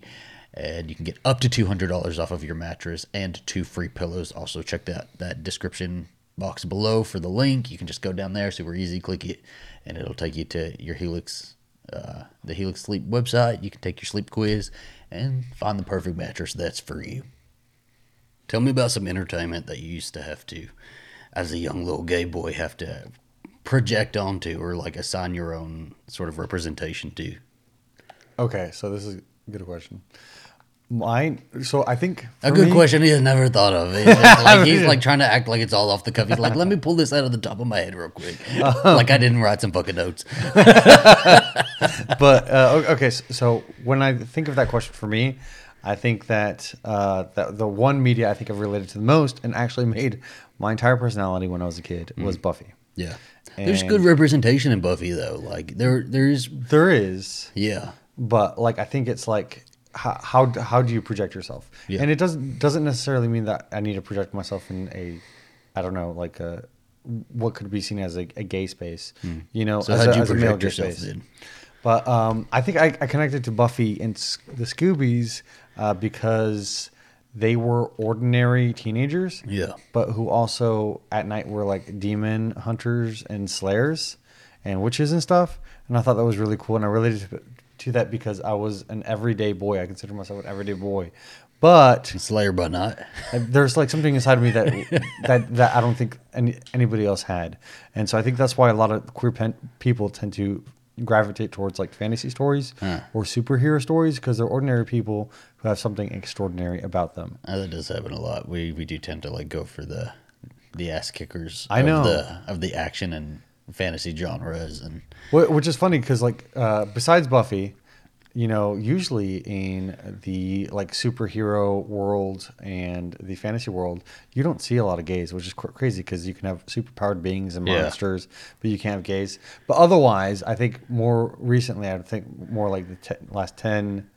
and you can get up to $200 off of your mattress and two free pillows. Also, check that, that description box below for the link. You can just go down there, super easy, click it, and it'll take you to your Helix, uh, the Helix Sleep website. You can take your sleep quiz and find the perfect mattress that's for you. Tell me about some entertainment that you used to have to, as a young little gay boy, have to project onto or like assign your own sort of representation to. Okay, so this is a good question. Mine, so I think A good me- question he has never thought of. He's (laughs) like he's like trying to act like it's all off the cuff. He's like, let me pull this out of the top of my head real quick, like I didn't write some fucking notes. (laughs) but uh, okay, so, so when I think of that question for me, I think that uh, that the one media I think I've related to the most and actually made my entire personality when I was a kid was Buffy. Yeah, there's good representation in Buffy though. Like there, there's There is, yeah, but like I think it's like how how, how do you project yourself? Yeah. And it doesn't doesn't necessarily mean that I need to project myself in a I don't know like a what could be seen as a, a gay space, you know. So as, how'd a, you as project yourself space. then? But um, I think I, I connected to Buffy and the Scoobies uh, because they were ordinary teenagers, Yeah. but who also at night were like demon hunters and slayers and witches and stuff. And I thought that was really cool, and I related to, that because I was an everyday boy. I consider myself an everyday boy, but Slayer by night. there's like something inside of me that (laughs) that that I don't think any, anybody else had, and so I think that's why a lot of queer pen, people tend to gravitate towards like fantasy stories Huh. or superhero stories because they're ordinary people who have something extraordinary about them. Uh, that does happen a lot. We we do tend to like go for the the ass kickers. I know. of the, of the action and fantasy genres and Which is funny because like uh, besides Buffy, you know, usually in the like superhero world and the fantasy world, you don't see a lot of gays, which is cr- crazy because you can have superpowered beings and Yeah. monsters, but you can't have gays. But otherwise, I think more recently, I think more like the te- last ten.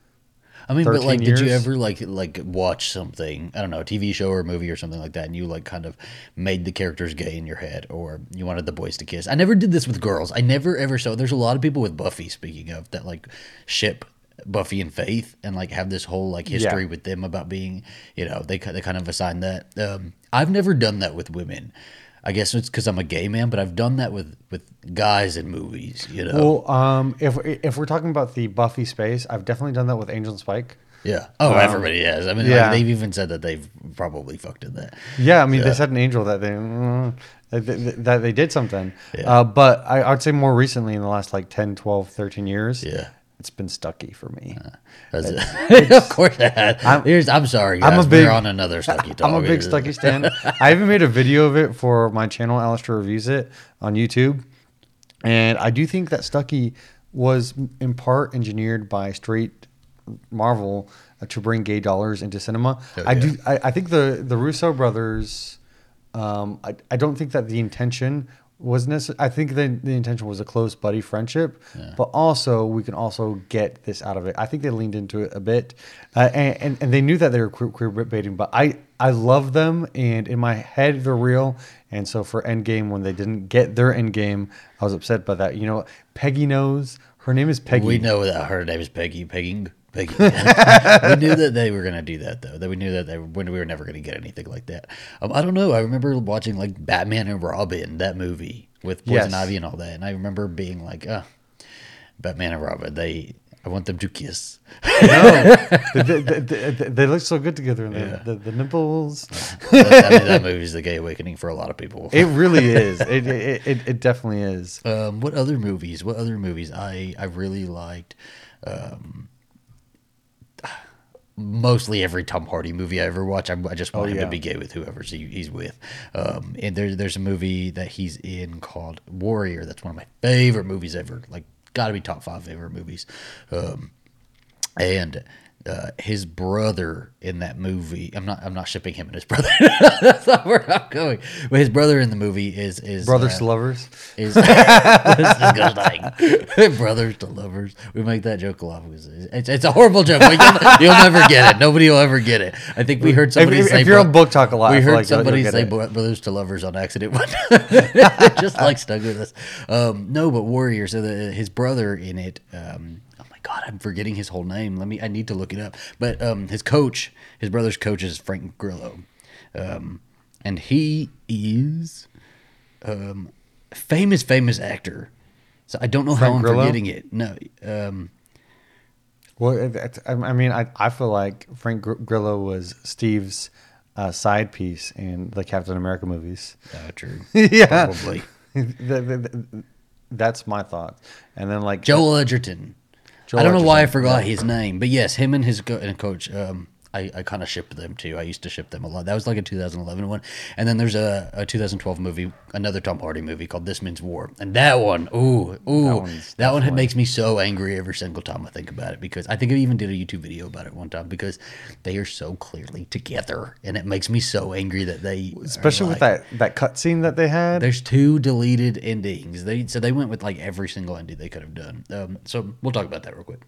I mean, but 13 like, did you ever like like watch something? I don't know, a TV show or a movie or something like that, and you like kind of made the characters gay in your head, or you wanted the boys to kiss. I never did this with girls. I never ever saw. There's a lot of people with Buffy. Speaking of that, like ship Buffy and Faith, and like have this whole like history Yeah. with them about being, you know, they they kind of assign that. Um, I've never done that with women. I guess it's because I'm a gay man, but I've done that with with guys in movies. You know, Well, um, if if we're talking about the Buffy space, I've definitely done that with Angel and Spike. yeah. Oh, everybody has. I mean, like, they've even said that they've probably fucked in that. Yeah, I mean, Yeah. they said an angel that they mm, that, that, that they did something. Yeah. Uh, but I, I would say more recently, in the last like 10, 12, 13 years, Yeah. It's been Stucky for me. It. (laughs) of course. (laughs) I'm- Here's, I'm sorry, guys. I'm a big- We're on another (laughs) Stucky talk. I'm a big Stucky stan. I even made a video of it for my channel, Alistair Reviews It, on YouTube. And I do think that Stucky was in part engineered by straight Marvel uh, to bring gay dollars into cinema. Oh, I yeah. do. I, I think the the Russo brothers. Um, I, I don't think that the intention was necessary. I think the the intention was a close buddy friendship, but also we can also get this out of it. I think they leaned into it a bit, uh, and, and and they knew that they were queer, queer baiting. But I I love them, and in my head they're real. And so for Endgame, when they didn't get their Endgame, I was upset by that. You know, Peggy knows her name is Peggy. We know that her name is Peggy. Peggy. We knew that they were gonna do that though. That we knew that they when we were never gonna get anything like that. Um, I don't know. I remember watching like Batman and Robin, that movie with Poison Yes. Ivy and all that, and I remember being like, "Ah, Batman and Robin." They, I want them to kiss. No, (laughs) they, they, they, they- look so good together. And Yeah. the, the, nipples. I mean, that movie's the gay awakening for a lot of people. It really is. (laughs) It, it, it, it definitely is. Um, what other movies? What other movies? I I really liked. Um, mostly every Tom Hardy movie I ever watch. I, I just want him yeah. to be gay with whoever he, he's with. Um, and there's there's a movie that he's in called Warrior. That's one of my favorite movies ever. Like, got to be top five favorite movies. Um, and uh, his brother in that movie. I'm not. I'm not shipping him and his brother. (laughs) That's not where I'm going. But his brother in the movie is is Brothers uh, to lovers. is (laughs) (laughs) this disgusting. Brothers to lovers. We make that joke a lot because it's, it's a horrible joke. You'll, you'll never get it. Nobody will ever get it. I think we heard somebody if, say if you're bro- on BookTok a lot, we heard like somebody say brothers to lovers on accident. just like stuck with us. Um, no, but warriors. So the, his brother in it. Um, god, I'm forgetting his whole name. Let me. I need to look it up. But um, his coach, his brother's coach is Frank Grillo, um, and he is um, famous, famous actor. So I don't know how I'm Grillo? forgetting it. No, um, Well, I mean, I, I feel like Frank Gr- Grillo was Steve's uh, side piece in the Captain America movies. uh, true. (laughs) yeah, Probably. (laughs) That's my thought. And then like Joel Edgerton. Joel I don't know why I forgot his name, but yes, him and his co- and coach. Um, I, I kind of shipped them too. I used to ship them a lot. That was like a 2011 one, and then there's a, a 2012 movie, another Tom Hardy movie called This Means War, and that one, ooh, ooh, that, one's one makes me so angry every single time I think about it because I think I even did a YouTube video about it one time because they are so clearly together, and it makes me so angry that they, especially with that that cut scene that they had. there's two deleted endings. They so they went with like every single ending they could have done. Um, so we'll talk about that real quick.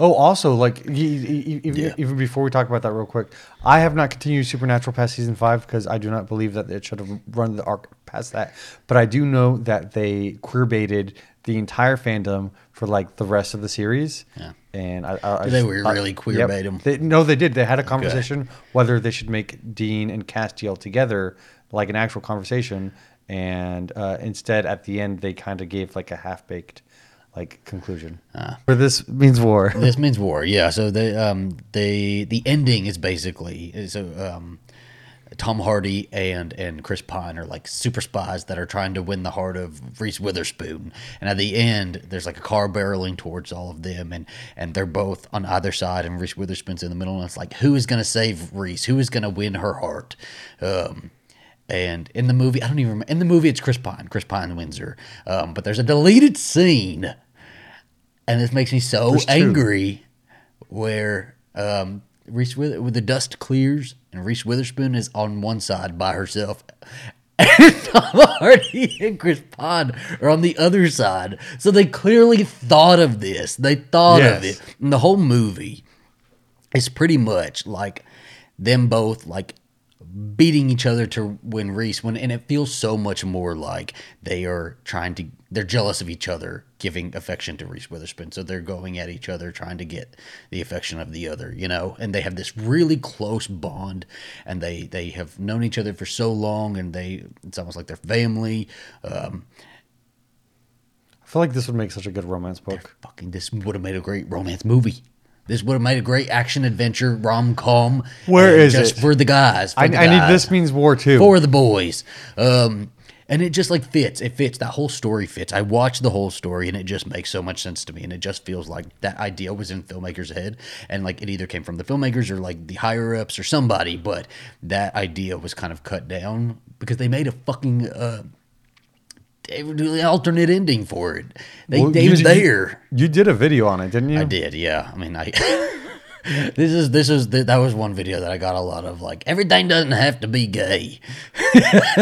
Oh, also, like y- y- y- even, Yeah. even before we talk about that real quick, I have not continued Supernatural past season five because I do not believe that it should have run the arc past that. But I do know that they queer baited the entire fandom for like the rest of the series. Yeah. And I, I, I They were I- really queer yep. bait 'em. They, no, they did. They had a conversation whether they should make Dean and Castiel together, like an actual conversation. And uh, instead, at the end, they kind of gave like a half baked like conclusion. Where this means war. (laughs) this means war. Yeah. So the um they the ending is basically so um Tom Hardy and and Chris Pine are like super spies that are trying to win the heart of Reese Witherspoon. And at the end, there's like a car barreling towards all of them, and and they're both on either side, and Reese Witherspoon's in the middle, and it's like who is going to save Reese? Who is going to win her heart? Um, and in the movie, I don't even remember. In the movie, it's Chris Pine. Chris Pine wins her. Um, but there's a deleted scene, and this makes me so There's two. angry. Where um, Reese Wither- with the dust clears, and Reese Witherspoon is on one side by herself, (laughs) and Tom Hardy and Chris Pine are on the other side. So they clearly thought of this. They thought of it. And the whole movie is pretty much like them both like beating each other to win Reese when and it feels so much more like they are trying to they're jealous of each other giving affection to Reese Witherspoon so they're going at each other trying to get the affection of the other you know and they have this really close bond and they they have known each other for so long and they it's almost like they're family um I feel like this would make such a good romance book. fucking this would have made a great romance movie this would have made a great action adventure rom com. Where is just it? for the guys? for I, the I need this means war too. for the boys. Um, and it just like fits. It fits. That whole story fits. I watched the whole story and it just makes so much sense to me. And it just feels like that idea was in filmmakers' head. And like it either came from the filmmakers or like the higher ups or somebody. But that idea was kind of cut down because they made a fucking uh, alternate ending for it. They, Well, they was did- you- there. You did a video on it, didn't you? I did, yeah. I mean, I (laughs) (laughs) this is this is that was one video that I got a lot of like everything doesn't have to be gay. (laughs)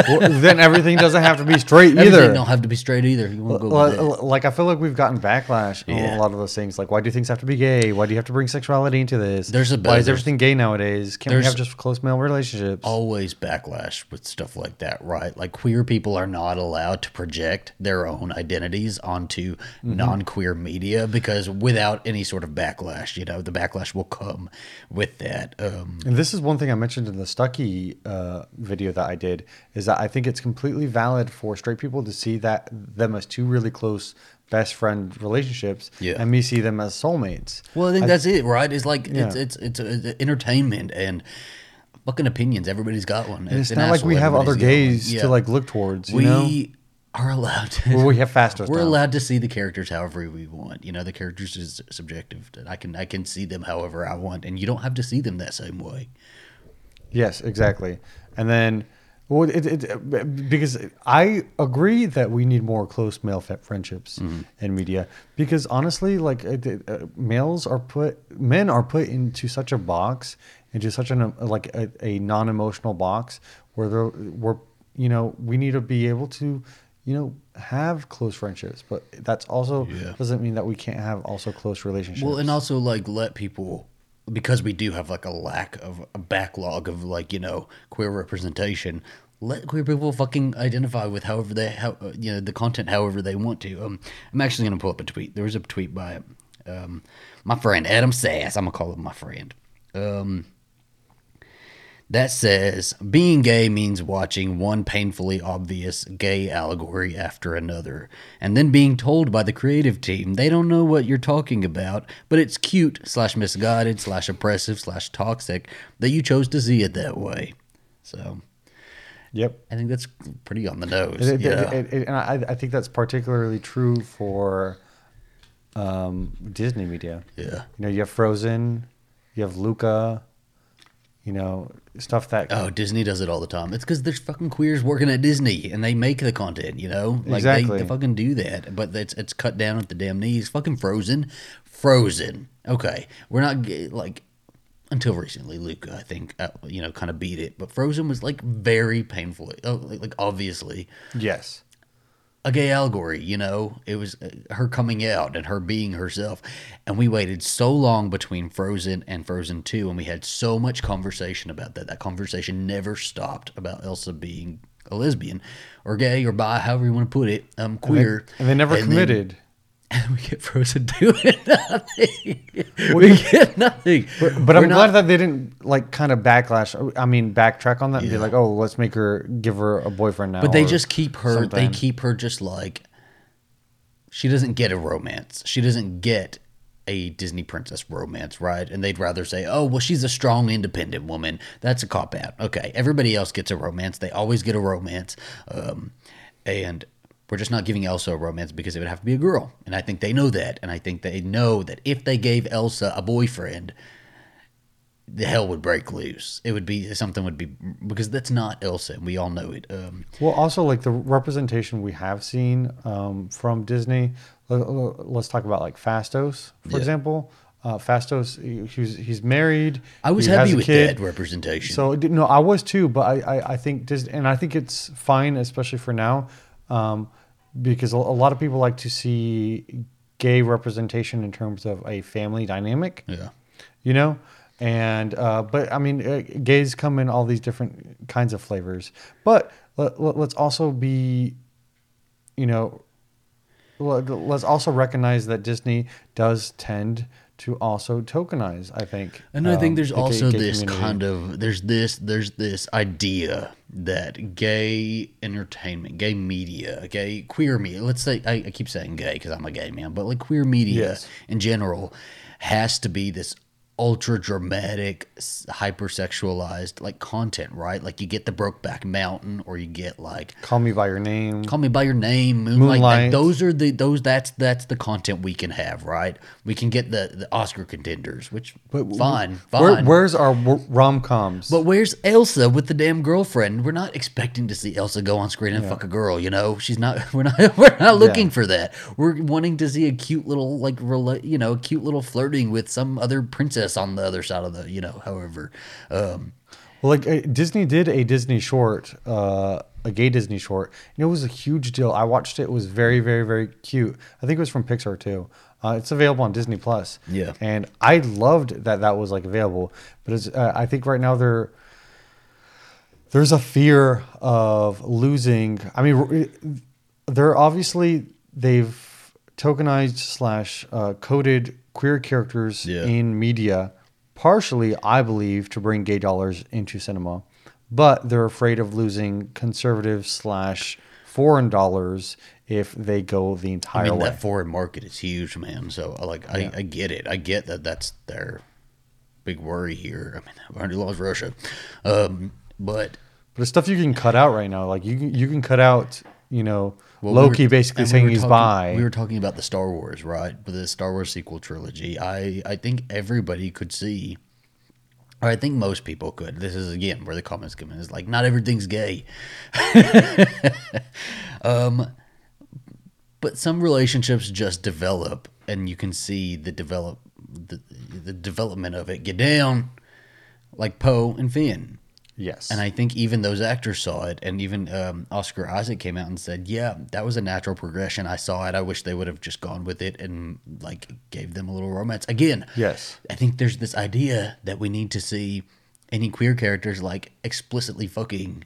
Well, then everything doesn't have to be straight either. Everything don't have to be straight either. You want to go Well, like I feel like we've gotten backlash on a lot of those things. Like, why do things have to be gay? Why do you have to bring sexuality into this? There's a- why is everything gay nowadays? Can't we have just close male relationships? Always backlash with stuff like that, right? Like queer people are not allowed to project their own identities onto Mm-hmm. non-queer media because without any sort of backlash, you know, the backlash will come with that. Um, And this is one thing I mentioned in the Stucky uh, video that I did is that I think it's completely valid for straight people to see that them as two really close best friend relationships, Yeah. and me see them as soulmates. Well, I think that's it, right? It's like it's Yeah. it's it's, uh entertainment and fucking opinions. Everybody's got one. And it's an not like we have other everybody's got one. gays Yeah. to like look towards. You we know, are allowed to. Well, we have faster We're now. allowed to see the characters however we want. You know, the characters is subjective. I can I can see them however I want, and you don't have to see them that same way. Yes, exactly. And then, well, it, it, because I agree that we need more close male f- friendships in media. Because honestly, like uh, males are put, men are put into such a box, into such an like a, a non-emotional box where they're, we're, you know, we need to be able to, you know, have close friendships. But that's also Yeah. doesn't mean that we can't have also close relationships. Well, and also like let people because we do have like a lack of a backlog of like you know queer representation. Let queer people fucking identify with however they how you know the content however they want to. Um, I'm actually gonna pull up a tweet. There was a tweet by um my friend Adam Sass. I'm gonna call him my friend. Um, that says being gay means watching one painfully obvious gay allegory after another, and then being told by the creative team they don't know what you're talking about, but it's cute slash misguided slash oppressive slash toxic that you chose to see it that way. So yep. I think that's pretty on the nose. It- yeah. it- it- and I, I think that's particularly true for um, Disney media. yeah. You know, you have Frozen, you have Luca, you know, stuff that. Oh, Disney does it all the time. It's because there's fucking queers working at Disney and they make the content, you know? Like they, Exactly. they fucking do that, but it's it's cut down at the damn knees. Fucking Frozen, Frozen. Okay, we're not like until recently. Luca, I think, uh, you know, kind of beat it, but Frozen was like very painful. oh, like, like obviously Yes. A gay allegory, you know? It was uh, her coming out and her being herself. And we waited so long between Frozen and Frozen 2, and we had so much conversation about that. That conversation never stopped about Elsa being a lesbian or gay or bi, however you want to put it, um, And they- queer. And they never then- committed. And (laughs) we get Frozen 2 and (laughs) nothing. we get nothing. but but I'm not- glad that they didn't like kind of backlash. I mean, backtrack on that and be like, oh, let's make her give her a boyfriend now. But they just keep her. They keep her just like she doesn't get a romance. She doesn't get a Disney princess romance, right? And they'd rather say, "Oh, well, she's a strong, independent woman." That's a cop out. Okay, everybody else gets a romance. They always get a romance, um, and we're just not giving Elsa a romance because it would have to be a girl. And I think they know that. And I think they know that if they gave Elsa a boyfriend, the hell would break loose. It would be something would be because that's not Elsa. and We all know it. Um, Well, also like the representation we have seen um, from Disney. Let, us talk about like Fastos, for Yeah. example. Uh, Fastos, he's he's married. I was happy with kid. that representation. So no, I was too, but I, I, I think Disney, and I think it's fine, especially for now, um, because a, lot of people like to see gay representation in terms of a family dynamic. yeah, You know, and uh, but I mean, uh, gays come in all these different kinds of flavors. But let, let's also be, you know, let, let's also recognize that Disney does tend to also tokenize. I think, and I think um, there's the gay- also gay this community. kind of there's this there's this idea that gay entertainment, gay media, gay queer media. Let's say I, I keep saying gay because I'm a gay man, but like queer media Yes. in general has to be this ultra dramatic, hypersexualized like content, right? Like you get the Brokeback Mountain, or you get like Call me by your name. Call Me by Your Name, Moonlight. like, Moonlight. those are the those that's that's the content we can have, right? We can get the, the Oscar contenders, which fine, fine. Where, where's our rom coms? but where's Elsa with the damn girlfriend? We're not expecting to see Elsa go on screen and fuck a girl, you know. She's not. (laughs) We're not. (laughs) We're not looking for that. We're wanting to see a cute little like, you know, cute little flirting with some other princess on the other side of the, you know. However, um, Well, like uh, Disney did a Disney short, uh, a gay Disney short, and it was a huge deal. I watched it; it was very, very, very cute. I think it was from Pixar too. Uh, it's available on Disney Plus. Yeah. and I loved that that was like available. But it's, uh, I think right now they're there's a fear of losing. I mean, they're obviously they've tokenized slash uh, coded queer characters Yeah. in media, partially, I believe, to bring gay dollars into cinema, but they're afraid of losing conservative slash foreign dollars if they go the entire I mean, way. that foreign market is huge, man. So, uh, like, I, I get it. I get that that's their big worry here. I mean, we already lost Russia. Um, but But it's stuff you can cut out right now. Like you you can cut out, you know, Well, we Loki were- basically we saying were he's talking- bi. We were talking about the Star Wars, right? With the Star Wars sequel trilogy. I, I think everybody could see, or I think most people could. This is again where the comments come in. It's like not everything's gay. (laughs) um, but some relationships just develop, and you can see the develop the, the development of it get down, like Poe and Finn. Yes. And I think even those actors saw it, and even um, Oscar Isaac came out and said, "Yeah, that was a natural progression. I saw it. I wish they would have just gone with it and like gave them a little romance." Again, yes. I think there's this idea that we need to see any queer characters like explicitly fucking.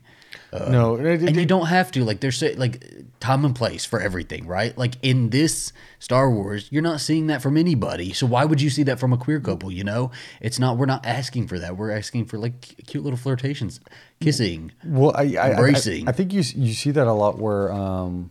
no, it- And you don't have to like there's like time and place for everything, right? Like in this Star Wars, you're not seeing that from anybody. So why would you see that from a queer couple? You know, it's not. We're not asking for that. We're asking for like cute little flirtations, kissing. Well, I, I, I, Embracing. I think you you see that a lot where, um,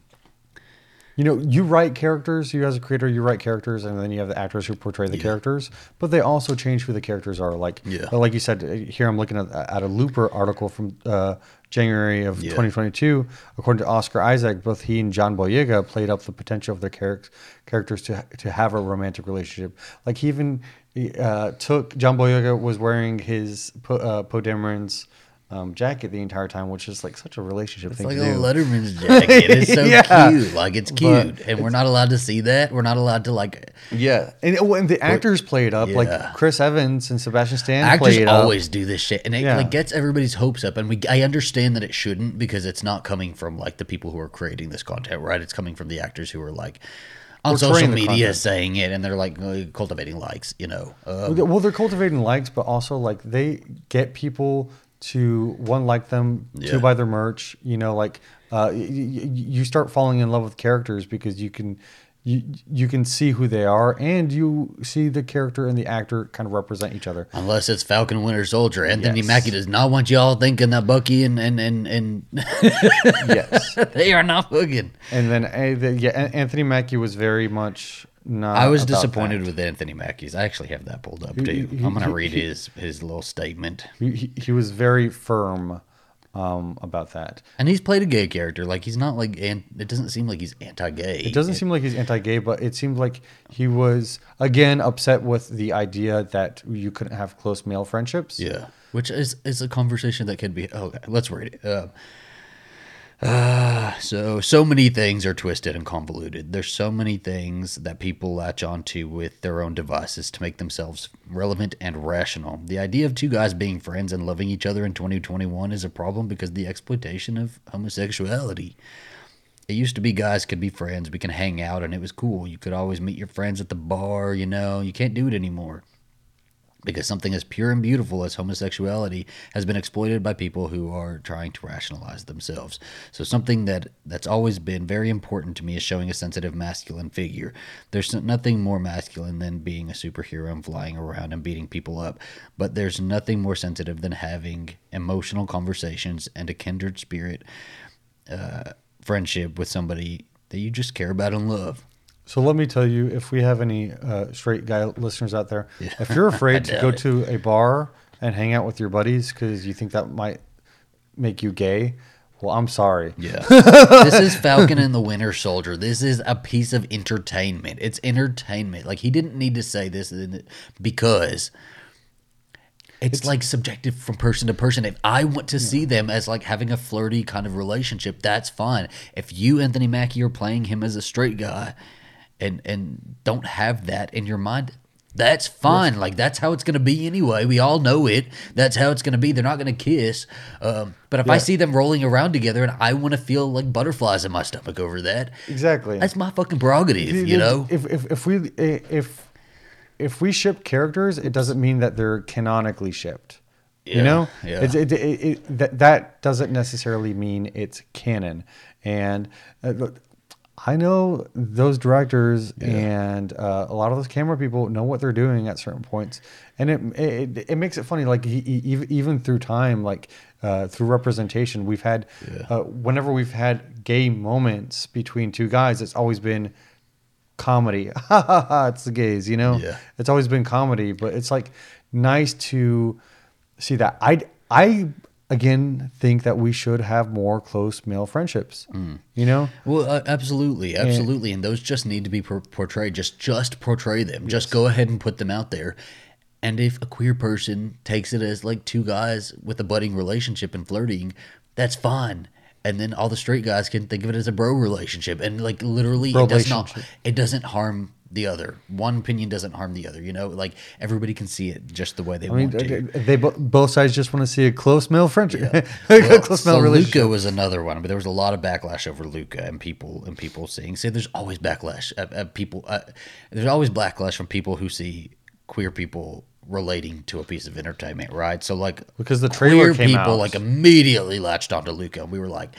you know, you write characters. You as a creator, you write characters, and then you have the actors who portray the characters. But they also change who the characters are. Like, Yeah. like you said, uh, here I'm looking at, at a Looper article from uh, January of Yeah. 2022. According to Oscar Isaac, both he and John Boyega played up the potential of their charac- characters to to have a romantic relationship. Like he even uh, took John Boyega was wearing his uh, Poe Dameron's um, jacket the entire time, which is like such a relationship It's thing like to a do. Letterman's (laughs) jacket. It's so Yeah. cute. Like it's But cute, and we're not allowed to see that. We're not allowed to like. Yeah, and, well, and the actors play it up. Yeah. Like Chris Evans and Sebastian Stan Actors play it up. always do this shit, and it Yeah. like gets everybody's hopes up. And we, I understand that it shouldn't because it's not coming from like the people who are creating this content, right? It's coming from the actors who are like on social media saying it, and they're like uh, cultivating likes, you know. Uh, Well, they're cultivating likes, but also like they get people to one like them, Yeah. two buy their merch. You know, like uh, y- y- you start falling in love with characters because you can you you can see who they are, and you see the character and the actor kind of represent each other. Unless it's Falcon Winter Soldier, Anthony Yes. Mackie does not want y'all thinking that Bucky and and and, and (laughs) yes, (laughs) they are not hooking. and then the, yeah, Anthony Mackie was very much not. I was disappointed that. with Anthony Mackie's. I actually have that pulled up He- too. he- I'm gonna he- read his his little statement. He, he, was very firm um, about that. And he's played a gay character. Like he's not like an, it doesn't seem like he's anti-gay. It doesn't seem like he's anti-gay, but it seemed like he was again upset with the idea that you couldn't have close male friendships. Yeah, which is is a conversation that can be. Okay, let's read it. Uh, uh, so so many things are twisted and convoluted. There's so many things that people latch onto with their own devices to make themselves relevant and rational. The idea of two guys being friends and loving each other in 2021 is a problem because the exploitation of homosexuality. It used to be guys could be friends, we can hang out, and it was cool. You could always meet your friends at the bar, you know. You can't do it anymore because something as pure and beautiful as homosexuality has been exploited by people who are trying to rationalize themselves. So something that that's always been very important to me is showing a sensitive masculine figure. There's nothing more masculine than being a superhero and flying around and beating people up, but there's nothing more sensitive than having emotional conversations and a kindred spirit uh, friendship with somebody that you just care about and love. So let me tell you, if we have any uh, straight guy listeners out there, if you're afraid to go it. to a bar and hang out with your buddies because you think that might make you gay, well, I'm sorry. Yeah. (laughs) this is Falcon and the Winter Soldier. This is a piece of entertainment. It's entertainment. Like he didn't need to say this because it's, like subjective from person to person. If I want to see them as like having a flirty kind of relationship, that's fine. If you, Anthony Mackie, are playing him as a straight guy and and don't have that in your mind, that's fine. Like that's how it's going to be anyway. We all know it. That's how it's going to be. They're not going to kiss. Um, but if I see them rolling around together and I want to feel like butterflies in my stomach over that, Exactly. that's my fucking prerogative. You know. if if if we if if we ship characters, it doesn't mean that they're canonically shipped. Yeah, You know, yeah. it, it, it, that that doesn't necessarily mean it's canon. And uh, look, I know those directors Yeah. and uh, a lot of those camera people know what they're doing at certain points, and it it, it makes it funny. Like even even through time, like uh, through representation, we've had Yeah. uh, whenever we've had gay moments between two guys, it's always been comedy. (laughs) Ha ha ha! It's the gays, you know. Yeah. It's always been comedy, but it's like nice to see that. I I again think that we should have more close male friendships. Hmm. You know. Well, uh, absolutely, absolutely, and those just need to be por- portrayed. Just, just portray them. Just go ahead and put them out there. And if a queer person takes it as like two guys with a budding relationship and flirting, that's fine. And then all the straight guys can think of it as a bro relationship, and like literally, it does not. It doesn't harm the other. One opinion doesn't harm the other. You know, like everybody can see it just the way they I mean, want to. they bo- both sides just want to see a close male friendship, (laughs) a Well, close male so relationship. Luca was another one, but there was a lot of backlash over Luca and people and people seeing. See, there's always backlash. Uh, uh, people, uh, there's always backlash from people who see queer people relating to a piece of entertainment, right? So like Because the trailer people out. like immediately latched onto Luca, and we were like,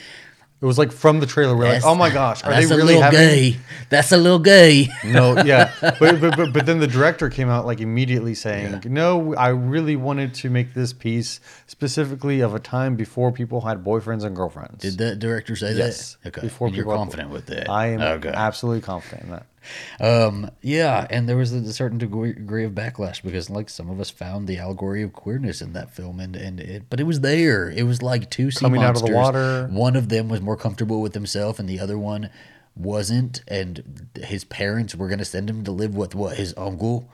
It was like from the trailer. We're like, oh my gosh, are they that's a really little having? gay? That's a little gay." No, yeah, (laughs) but, but but but then the director came out like immediately saying, "No, I really wanted to make this piece specifically of a time before people had boyfriends and girlfriends." Did that director say Yes, that? Okay, before you're confident with that. I am okay. absolutely confident in that. Um, yeah, and there was a certain degree, degree of backlash because, like, some of us found the allegory of queerness in that film, and and it, but it was there. It was like two sea Coming out of the monsters. water. One of them was more comfortable with himself, and the other one wasn't. And his parents were going to send him to live with what his uncle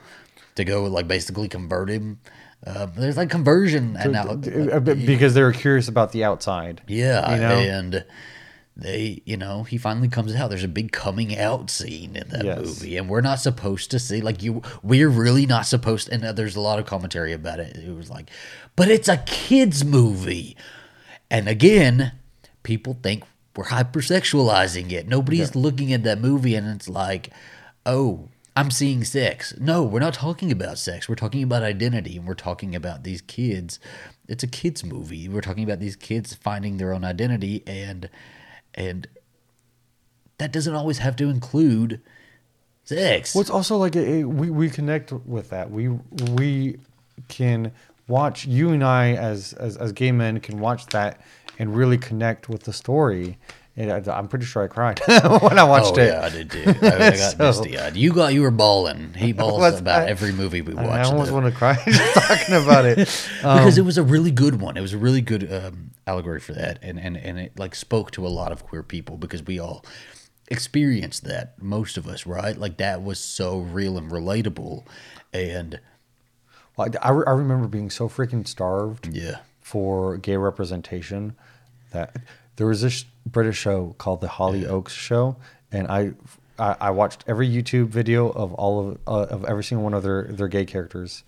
to go like basically convert him. Um, there's like conversion and now, Uh, Because they were curious about the outside. yeah, you know? and they, you know, he finally comes out. There's a big coming out scene in that Yes. movie, and we're not supposed to see like you. We're really not supposed. To, and uh, there's a lot of commentary about it. It was like, but it's a kids movie, and again, people think we're hypersexualizing it. Nobody's looking at that movie, and it's like, oh. I'm seeing sex. No, we're not talking about sex. We're talking about identity, and we're talking about these kids. It's a kids movie. We're talking about these kids finding their own identity, and and that doesn't always have to include sex. Well, it's also like we we connect with that. We we can watch you and I as as as gay men can watch that and really connect with the story. I'm pretty sure I cried (laughs) when I watched oh it. yeah, I did too. I, I (laughs) got So- misty eyed. You got you were bawling. He (laughs) balls about I- every movie we watched. I, almost want to cry just talking about it. because it was a really good one. It was a really good um, allegory for that, and, and and it like spoke to a lot of queer people because we all experienced that. Most of us, right? Like that was so real and relatable, and Like, I, I remember being so freaking starved yeah, for gay representation that there was this British show called the Hollyoaks Show, and I, I I watched every YouTube video of all of uh, of every single one of their their gay characters,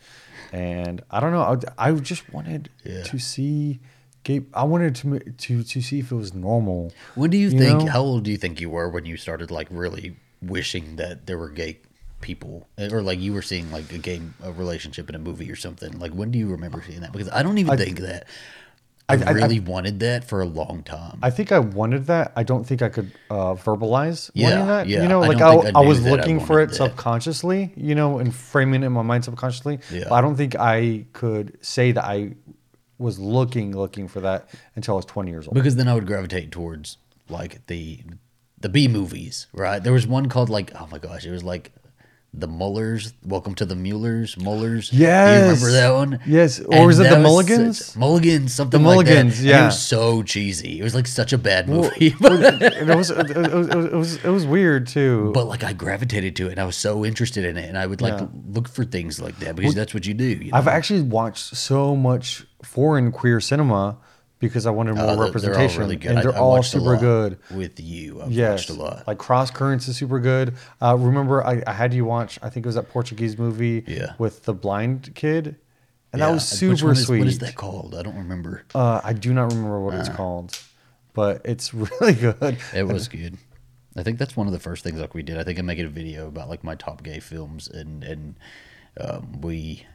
and I don't know, I, I just wanted Yeah. to see gay. I wanted to to to see if it was normal. When do you, You think? know? How old do you think you were when you started like really wishing that there were gay people, or like you were seeing like a gay a relationship in a movie or something? Like when do you remember seeing that? Because I don't even think that. I, I- I- really wanted that for a long time. I think I wanted that. I don't think I could uh, verbalize Yeah, wanting that. yeah. You know, like I, I I, was I looking for it that. subconsciously, you know, and framing it in my mind subconsciously. Yeah. But I don't think I could say that I was looking looking for that until I was 20 years old. because then I would gravitate towards like the the B movies, right? There was one called like oh my gosh, it was like the Mullers, Welcome to the Muellers, Mullers. Do you remember that one? Yes. Or And was it the such- Mulligans? Mulligans, something The like that. Mulligans, And yeah. it was so cheesy. It was like such a bad movie. (laughs) it, was, it, was, it, was, it was it was weird too. but like I gravitated to it and I was so interested in it and I would like Yeah. look for things like that because that's what you do. You know? I've actually watched so much foreign queer cinema because I wanted more Uh, representation, They're all really good. and they're I all super good. with you. I've Yes, watched a lot. like Cross Currents is super good. Uh, remember, I, I had you watch. I think it was that Portuguese movie Yeah. with the blind kid, and Yeah. that was super is- sweet. What is that called? I don't remember. Uh, I do not remember what it's called, but it's (laughs) really good. It was good. I think that's one of the first things like we did. I think I'm making a video about like my top gay films, and and um, we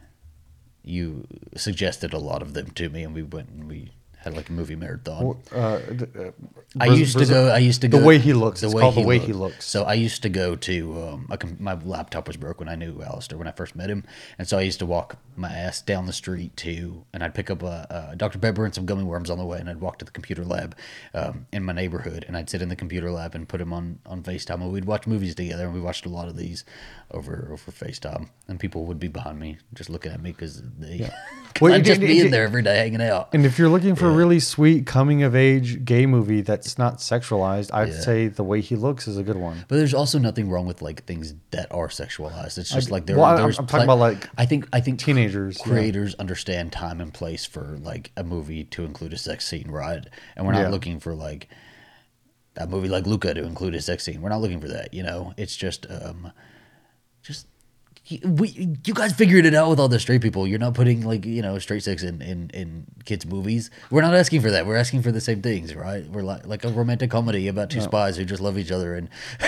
you suggested a lot of them to me, and we went and we had like a movie marathon. Uh, uh, I used to go. I used to go. The way he looks. It's called the way he looks. So I used to go to. Um, my laptop was broke when I knew Alistair when I first met him, and so I used to walk my ass down the street to, and I'd pick up a, a Dr Pepper and some gummy worms on the way, and I'd walk to the computer lab um, in my neighborhood, and I'd sit in the computer lab and put him on on Facetime, and we'd watch movies together, and we watched a lot of these over over Facetime, and people would be behind me just looking at me because they. 'cause (laughs) Well, I'd just it- be in there every day hanging out. And if you're looking for a really sweet coming of age gay movie that's not sexualized, I'd Yeah. say The Way He Looks is a good one. But there's also nothing wrong with like things that are sexualized. It's just like there. well, I'm- I'm talking about, like, I think I think teenagers, yeah. creators understand time and place for like a movie to include a sex scene, right? And we're not Yeah. looking for like a movie like Luca to include a sex scene. We're not looking for that. You know, it's just um, just. We, you guys figured it out with all the straight people. You're not putting like you know straight sex in, in, in kids movies. We're not asking for that. We're asking for the same things, right? We're like like a romantic comedy about two spies who just love each other and (laughs)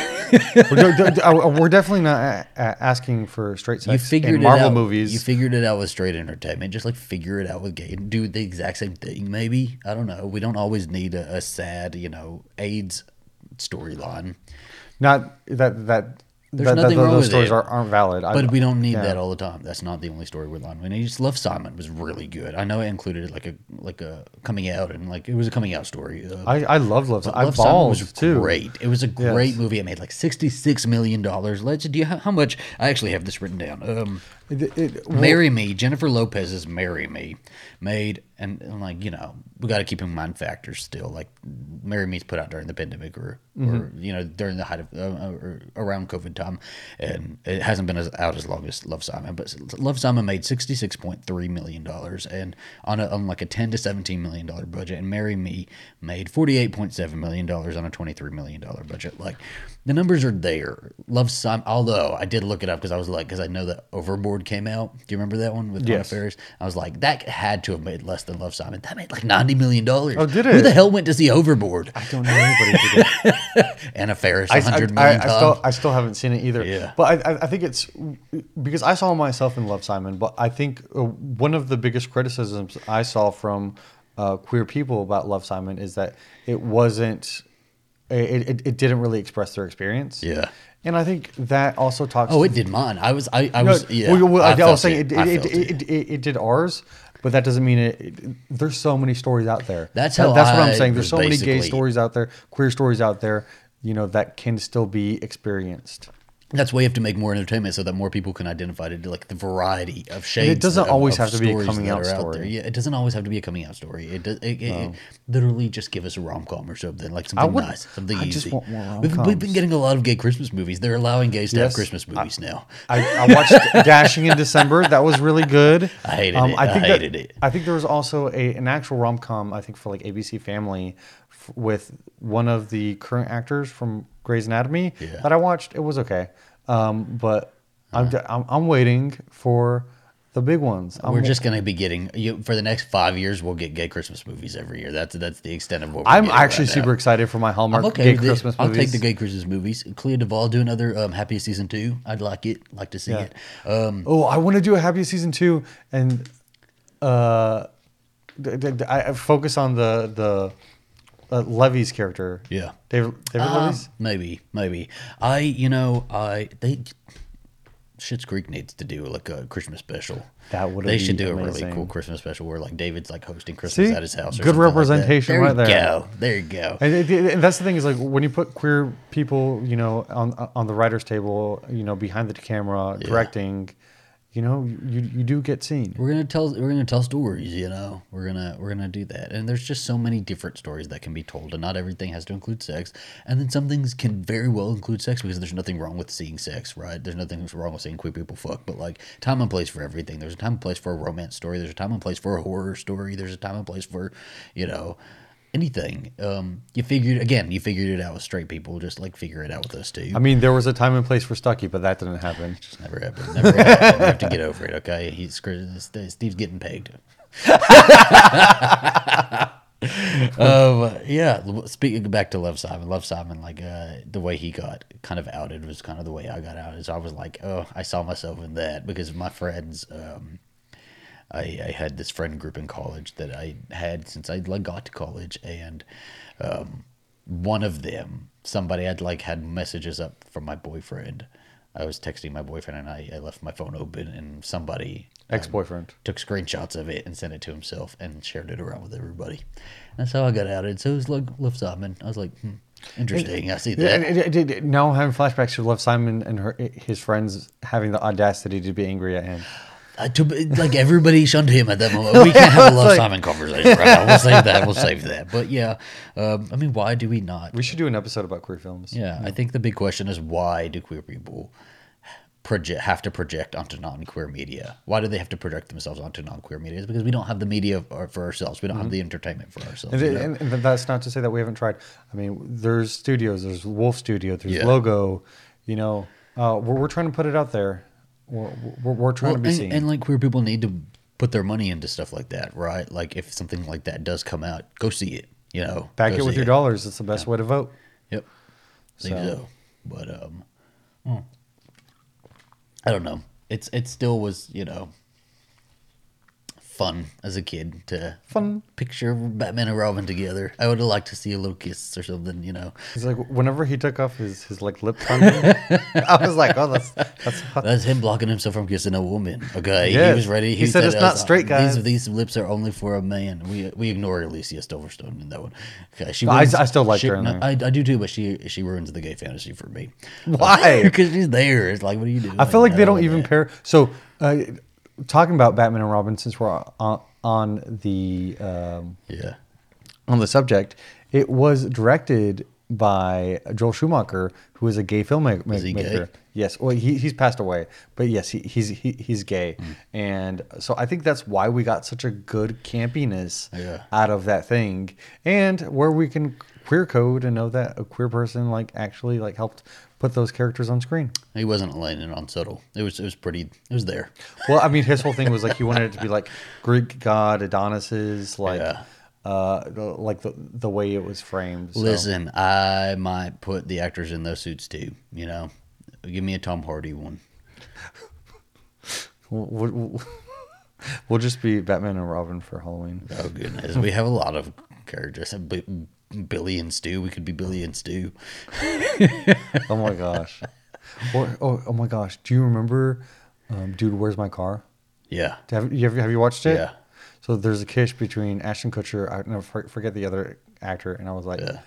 we're, d- d- we're definitely not asking for straight sex. you figured in it Marvel out. movies. You figured it out with straight entertainment. Just like figure it out with gay. Do the exact same thing. Maybe I don't know. We don't always need a, a sad, you know, AIDS storyline, not that that. There's that, that nothing wrong those with stories it. are, aren't valid. I- but we don't need yeah. that all the time. That's not the only story We need. Love Simon It was really good. I know it included like a like a coming out and like it was a coming out story. Uh, I, I love Love. I Love Simon was too. great. It was a great Yes. movie. It made like sixty six million dollars. Let's do you how, how much? I actually have this written down. Um, It- it- Marry Me, Jennifer Lopez's Marry Me, made and, and like you know we got to keep in mind factors still. Like Marry Me's put out during the pandemic or, Mm-hmm. or you know during the height of uh, or around COVID time, and it hasn't been as, out as long as Love Simon. But Love Simon made sixty six point three million dollars and on a, on like a ten to seventeen million dollar budget, and Marry Me made forty eight point seven million dollars on a twenty three million dollar budget. Like the numbers are there. Love Simon, although I did look it up because I was like because I know that Overboard came out. Do you remember that one with Anna Yes. Faris? I was like, that had to have made less than Love Simon. That made like ninety million dollars. Oh, did it? Who the hell went to see Overboard? I don't know anybody. (laughs) Anna Faris, I, a hundred I, million I, I times. still I still haven't seen it either. Yeah. But I, I- I think it's because I saw myself in Love Simon. But I think uh, one of the biggest criticisms I saw from uh, queer people about Love Simon is that it wasn't. It, it, it didn't really express their experience. Yeah. And I think that also talks. oh, it did mine. I was, I, I No, was, yeah. well, well, I, I was saying it, it, it, it, did ours, but that doesn't mean it, There's so many stories out there. That's That- how That's what I'm saying. There's so many gay stories out there, queer stories out there. You know that can still be experienced. That's why you have to make more entertainment so that more people can identify to like the variety of shades. It doesn't of- always of have to be a coming out story. there. Yeah, it doesn't always have to be a coming out story. It does. It, it, it- literally just give us a rom com or something like something would- nice, something I easy. just want more we've, we've been getting a lot of gay Christmas movies. They're allowing gays to have Christmas movies now. I, I watched (laughs) Dashing in December. That was really good. I hated um, it. I that- hated it. I think there was also a an actual rom com. I think for like ABC Family, f- with one of the current actors from Grey's Anatomy Yeah. that I watched. It was okay, um, but I'm, Uh-huh. d- I'm I'm waiting for the big ones. I'm, We're just going to be getting you, for the next five years. We'll get gay Christmas movies every year. That's that's the extent of what we're I'm getting actually right super now. excited for my Hallmark okay gay with it. Christmas I'll movies. take the gay Christmas movies. Clea DuVall do another um, Happy season two. I'd like it. Like to see Yeah. it. Um, Oh, I want to do a happy season two, and uh, d- d- d- I I focus on the the uh, Levy's character. Yeah. David David Uh, Levy's. maybe, maybe. I, you know, I they Schitt's Creek needs to do like a Christmas special. That would They should do a really cool Christmas special where like David's like hosting Christmas See? at his house. Or Good something like representation right there. there. You go. There you go. And, and that's the thing is like when you put queer people, you know, on on the writers' table, you know, behind the camera, directing, you know, you you do get seen. We're gonna tell we're gonna tell stories, you know. We're gonna we're gonna do that. And there's just so many different stories that can be told, and not everything has to include sex. And then some things can very well include sex because there's nothing wrong with seeing sex, right? There's nothing wrong with seeing queer people fuck, but like time and place for everything. There's a time and place for a romance story, there's a time and place for a horror story, there's a time and place for, you know, anything. Um you figured again, you figured it out with straight people, just like figure it out with us too. I mean, there was a time and place for Stucky, but that didn't happen. Just never happened. Never happened. You have to get over it, okay? He's Steve's getting pegged. (laughs) um, yeah. Speaking back to Love Simon, Love Simon, like uh, the way he got kind of outed was kind of the way I got outed. So I was like, oh, I saw myself in that because my friends. Um, I, I had this friend group in college that I had since I like got to college, and um, one of them, somebody had like had messages up from my boyfriend. I was texting my boyfriend, and I, I left my phone open, and somebody Ex boyfriend. took screenshots of it and sent it to himself and shared it around with everybody. That's how I got outed. So it was like Love Simon. I was like, hmm, interesting. I see that. it- it- it- now I'm having flashbacks to Love Simon and her, his friends having the audacity to be angry at him. I, to, like everybody shunned him at that moment. (laughs) We can't have a Love Like- Simon conversation right now. We'll save that. We'll (laughs) save that. But yeah, um, I mean, why do we not? We should do an episode about queer films. Yeah, I think the big question is why do queer people project have to project onto non-queer media? Why do they have to project themselves onto non-queer media? It's because we don't have the media for for ourselves. We don't have the entertainment for ourselves. And, you know? and, and that's not to say that we haven't tried. I mean, there's studios, there's Wolf Studio, there's Yeah. Logo. You know, uh, we're, we're trying to put it out there. We're, we're, we're trying Well, to be and, seen. and like queer people need to put their money into stuff like that, right? Like if something like that does come out, go see it. You know, Back it with your dollars. It's the best way to vote. Yep. I think So- so. But um hmm. I don't know. It's it still was, you know, fun as a kid to Fun. picture Batman and Robin together. I would have liked to see a little kiss or something, you know. He's like, whenever he took off his, his like lip on me, (laughs) I was like, oh, that's that's hot. That's him blocking himself from kissing a woman. Okay, Yeah. he was ready. He said it's not straight, guys. These, these lips are only for a man. We we ignore Alicia Silverstone in that one. Okay, she. I- ruins- I still like she- her in no, there. I, I do too, but she she ruins the gay fantasy for me. Why? (laughs) Because she's there. It's like, what do you do? I feel like they don't even that. pair. So, uh, talking about Batman and Robin, since we're on, on the um, Yeah. on the subject, it was directed by Joel Schumacher, who is a gay filmmaker. Is he gay? Yes, well, he, he's passed away, but yes, he, he's he, he's gay, Hmm. and so I think that's why we got such a good campiness Yeah. out of that thing, and where we can queer code and know that a queer person like actually like helped put those characters on screen. He wasn't laying it on subtle. It was it was pretty. It was there. Well, I mean, his whole thing was like he wanted it to be like Greek god Adonis's, like, Yeah. uh, the, like the the way it was framed. so- Listen, I might put the actors in those suits too. You know, give me a Tom Hardy one. (laughs) We'll, we'll, we'll just be Batman and Robin for Halloween. Oh goodness, we have a lot of characters. Billy and Stu. We could be Billy and Stu. (laughs) Oh my gosh. or, oh, oh my gosh. Do you remember, um, dude? Where's my car? Yeah. Have you have you watched it? Yeah. So there's a kiss between Ashton Kutcher. I never for- forget the other actor, and I was like, Yeah.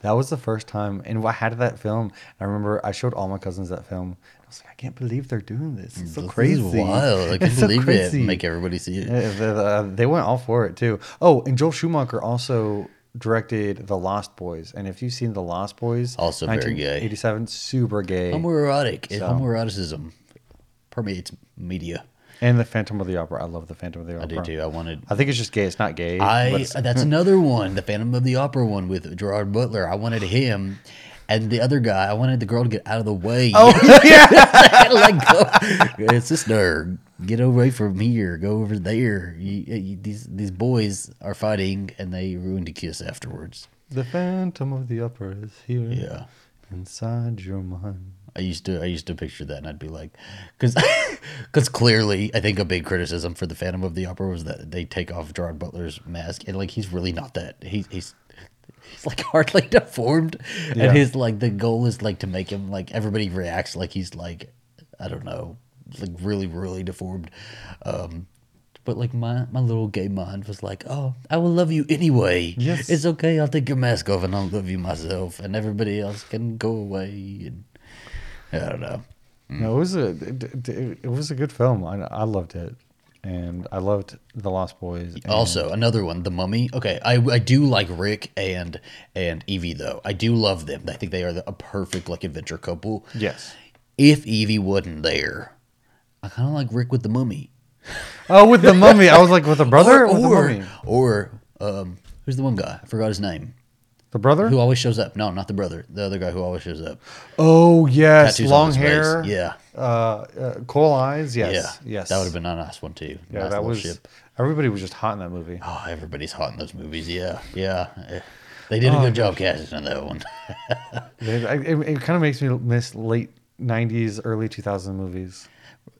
that was the first time. And I had that film. I remember I showed all my cousins that film. I was like, I can't believe they're doing this. It's so This is crazy. wild. I (laughs) It's can't so it. crazy. Make everybody see it. Yeah, the- the- they went all for it too. Oh, and Joel Schumacher also directed The Lost Boys. And if you've seen The Lost Boys, Also very gay. 1987, super gay. Homoerotic. So- Homoeroticism permeates media. And The Phantom of the Opera. I love The Phantom of the Opera. I do too. I wanted. I think it's just gay. It's not gay. I it's- that's another one, the Phantom of the Opera one with Gerard Butler. I wanted him, and the other guy. I wanted the girl to get out of the way. Oh (laughs) yeah. like go, sister, get away from here. Go over there. You, you, these these boys are fighting, and they ruined a kiss afterwards. the Phantom of the Opera is here. Yeah. Inside your mind. I used to I used to picture that, and I'd be like, because because (laughs) clearly, I think a big criticism for the Phantom of the Opera was that they take off Gerard Butler's mask, and like he's really not that. He, he's he's (laughs) like hardly deformed, Yeah. and his like the goal is like to make him like everybody reacts like he's like I don't know, like really really deformed. Um, but like my my little gay mind was like, oh, I will love you anyway. Yes. it's okay. I'll take your mask off, and I'll love you myself, and everybody else can go away. And I don't know. No, it was a it, it, it was a good film. I, I loved it, and I loved The Lost Boys. and- Also, another one, The Mummy. Okay, I, I do like Rick and and Evie though. I do love them. I think they are the, a perfect like adventure couple. yes. If Evie wasn't there, I kind of like Rick with the Mummy. Oh, with the mummy, I was like, with the brother or, with the or mummy? or um, who's the one guy? I forgot his name. The brother? Who always shows up? No, not the brother. The other guy who always shows up. Oh yes, Tattoos on long his face. hair. Yeah. Uh, uh, kohl eyes. Yes. yeah. Yes. That would have been a nice one too. Yeah, Nice that was. ship. Everybody was just hot in that movie. Oh, everybody's hot in those movies. Yeah, yeah. Eh, They did a Oh, good job casting in that one. (laughs) It, it, it kind of makes me miss late '90s, early 2000 movies.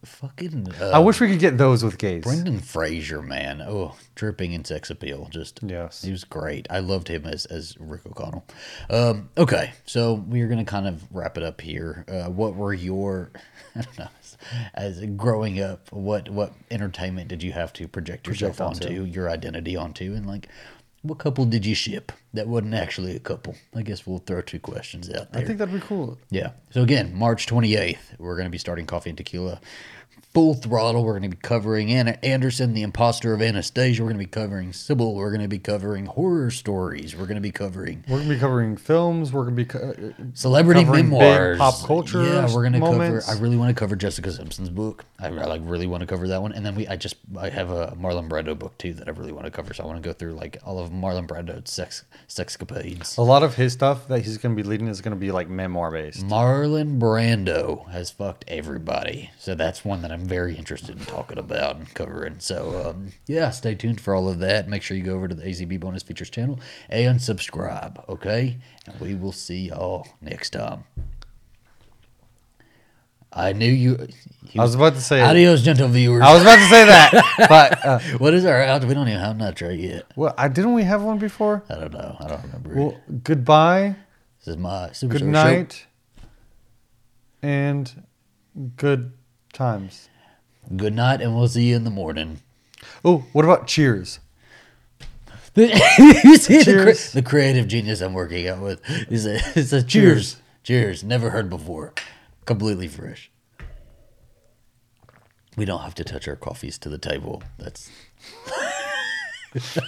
Fucking. I Uh, wish we could get those with gays. Brendan Fraser, man. Oh, dripping in sex appeal. Just Yes. he was great. I loved him as as Rick O'Connell. Um, okay, so we're gonna kind of wrap it up here. Uh, what were your, (laughs) I don't know, as, as growing up, what what entertainment did you have to project yourself Project onto. onto, your identity onto, and like, what couple did you ship that wasn't actually a couple? I guess we'll throw two questions out there. I think that'd be cool. Yeah. So again, March 28th, we're going to be starting Coffee and Tequila full throttle. We're going to be covering Anna Anderson, the imposter of Anastasia. We're going to be covering Sybil. We're going to be covering horror stories. We're going to be covering We're gonna be covering films. We're gonna be co- uh, celebrity Covering memoirs, pop culture Yeah, we're gonna moments. cover. I really want to cover Jessica Simpson's book. I, I like really want to cover that one. And then we, I just, I have a Marlon Brando book too that I really want to cover. So I want to go through like all of Marlon Brando's sex, sexcapades. a lot of his stuff that he's gonna be leading is gonna be like memoir based. Marlon Brando has fucked everybody. So that's one that I'm very interested in talking about and covering. So, um, yeah, stay tuned for all of that. Make sure you go over to the AZB Bonus Features channel and subscribe, okay? And we will see y'all next time. I knew you. I was about to say. Adios, gentle viewers. I was about to say that, (laughs) but uh, what is our out? We don't even have an outro yet. well, I didn't we have one before? I don't know. I don't remember. Well, goodbye, this is my super good Show night, and good times. Good night, and we'll see you in the morning. Oh, what about cheers? (laughs) you see the, cre- the creative genius I'm working out with is a, it's a cheers. cheers. Never heard before. Completely fresh. We don't have to touch our coffees to the table. That's (laughs)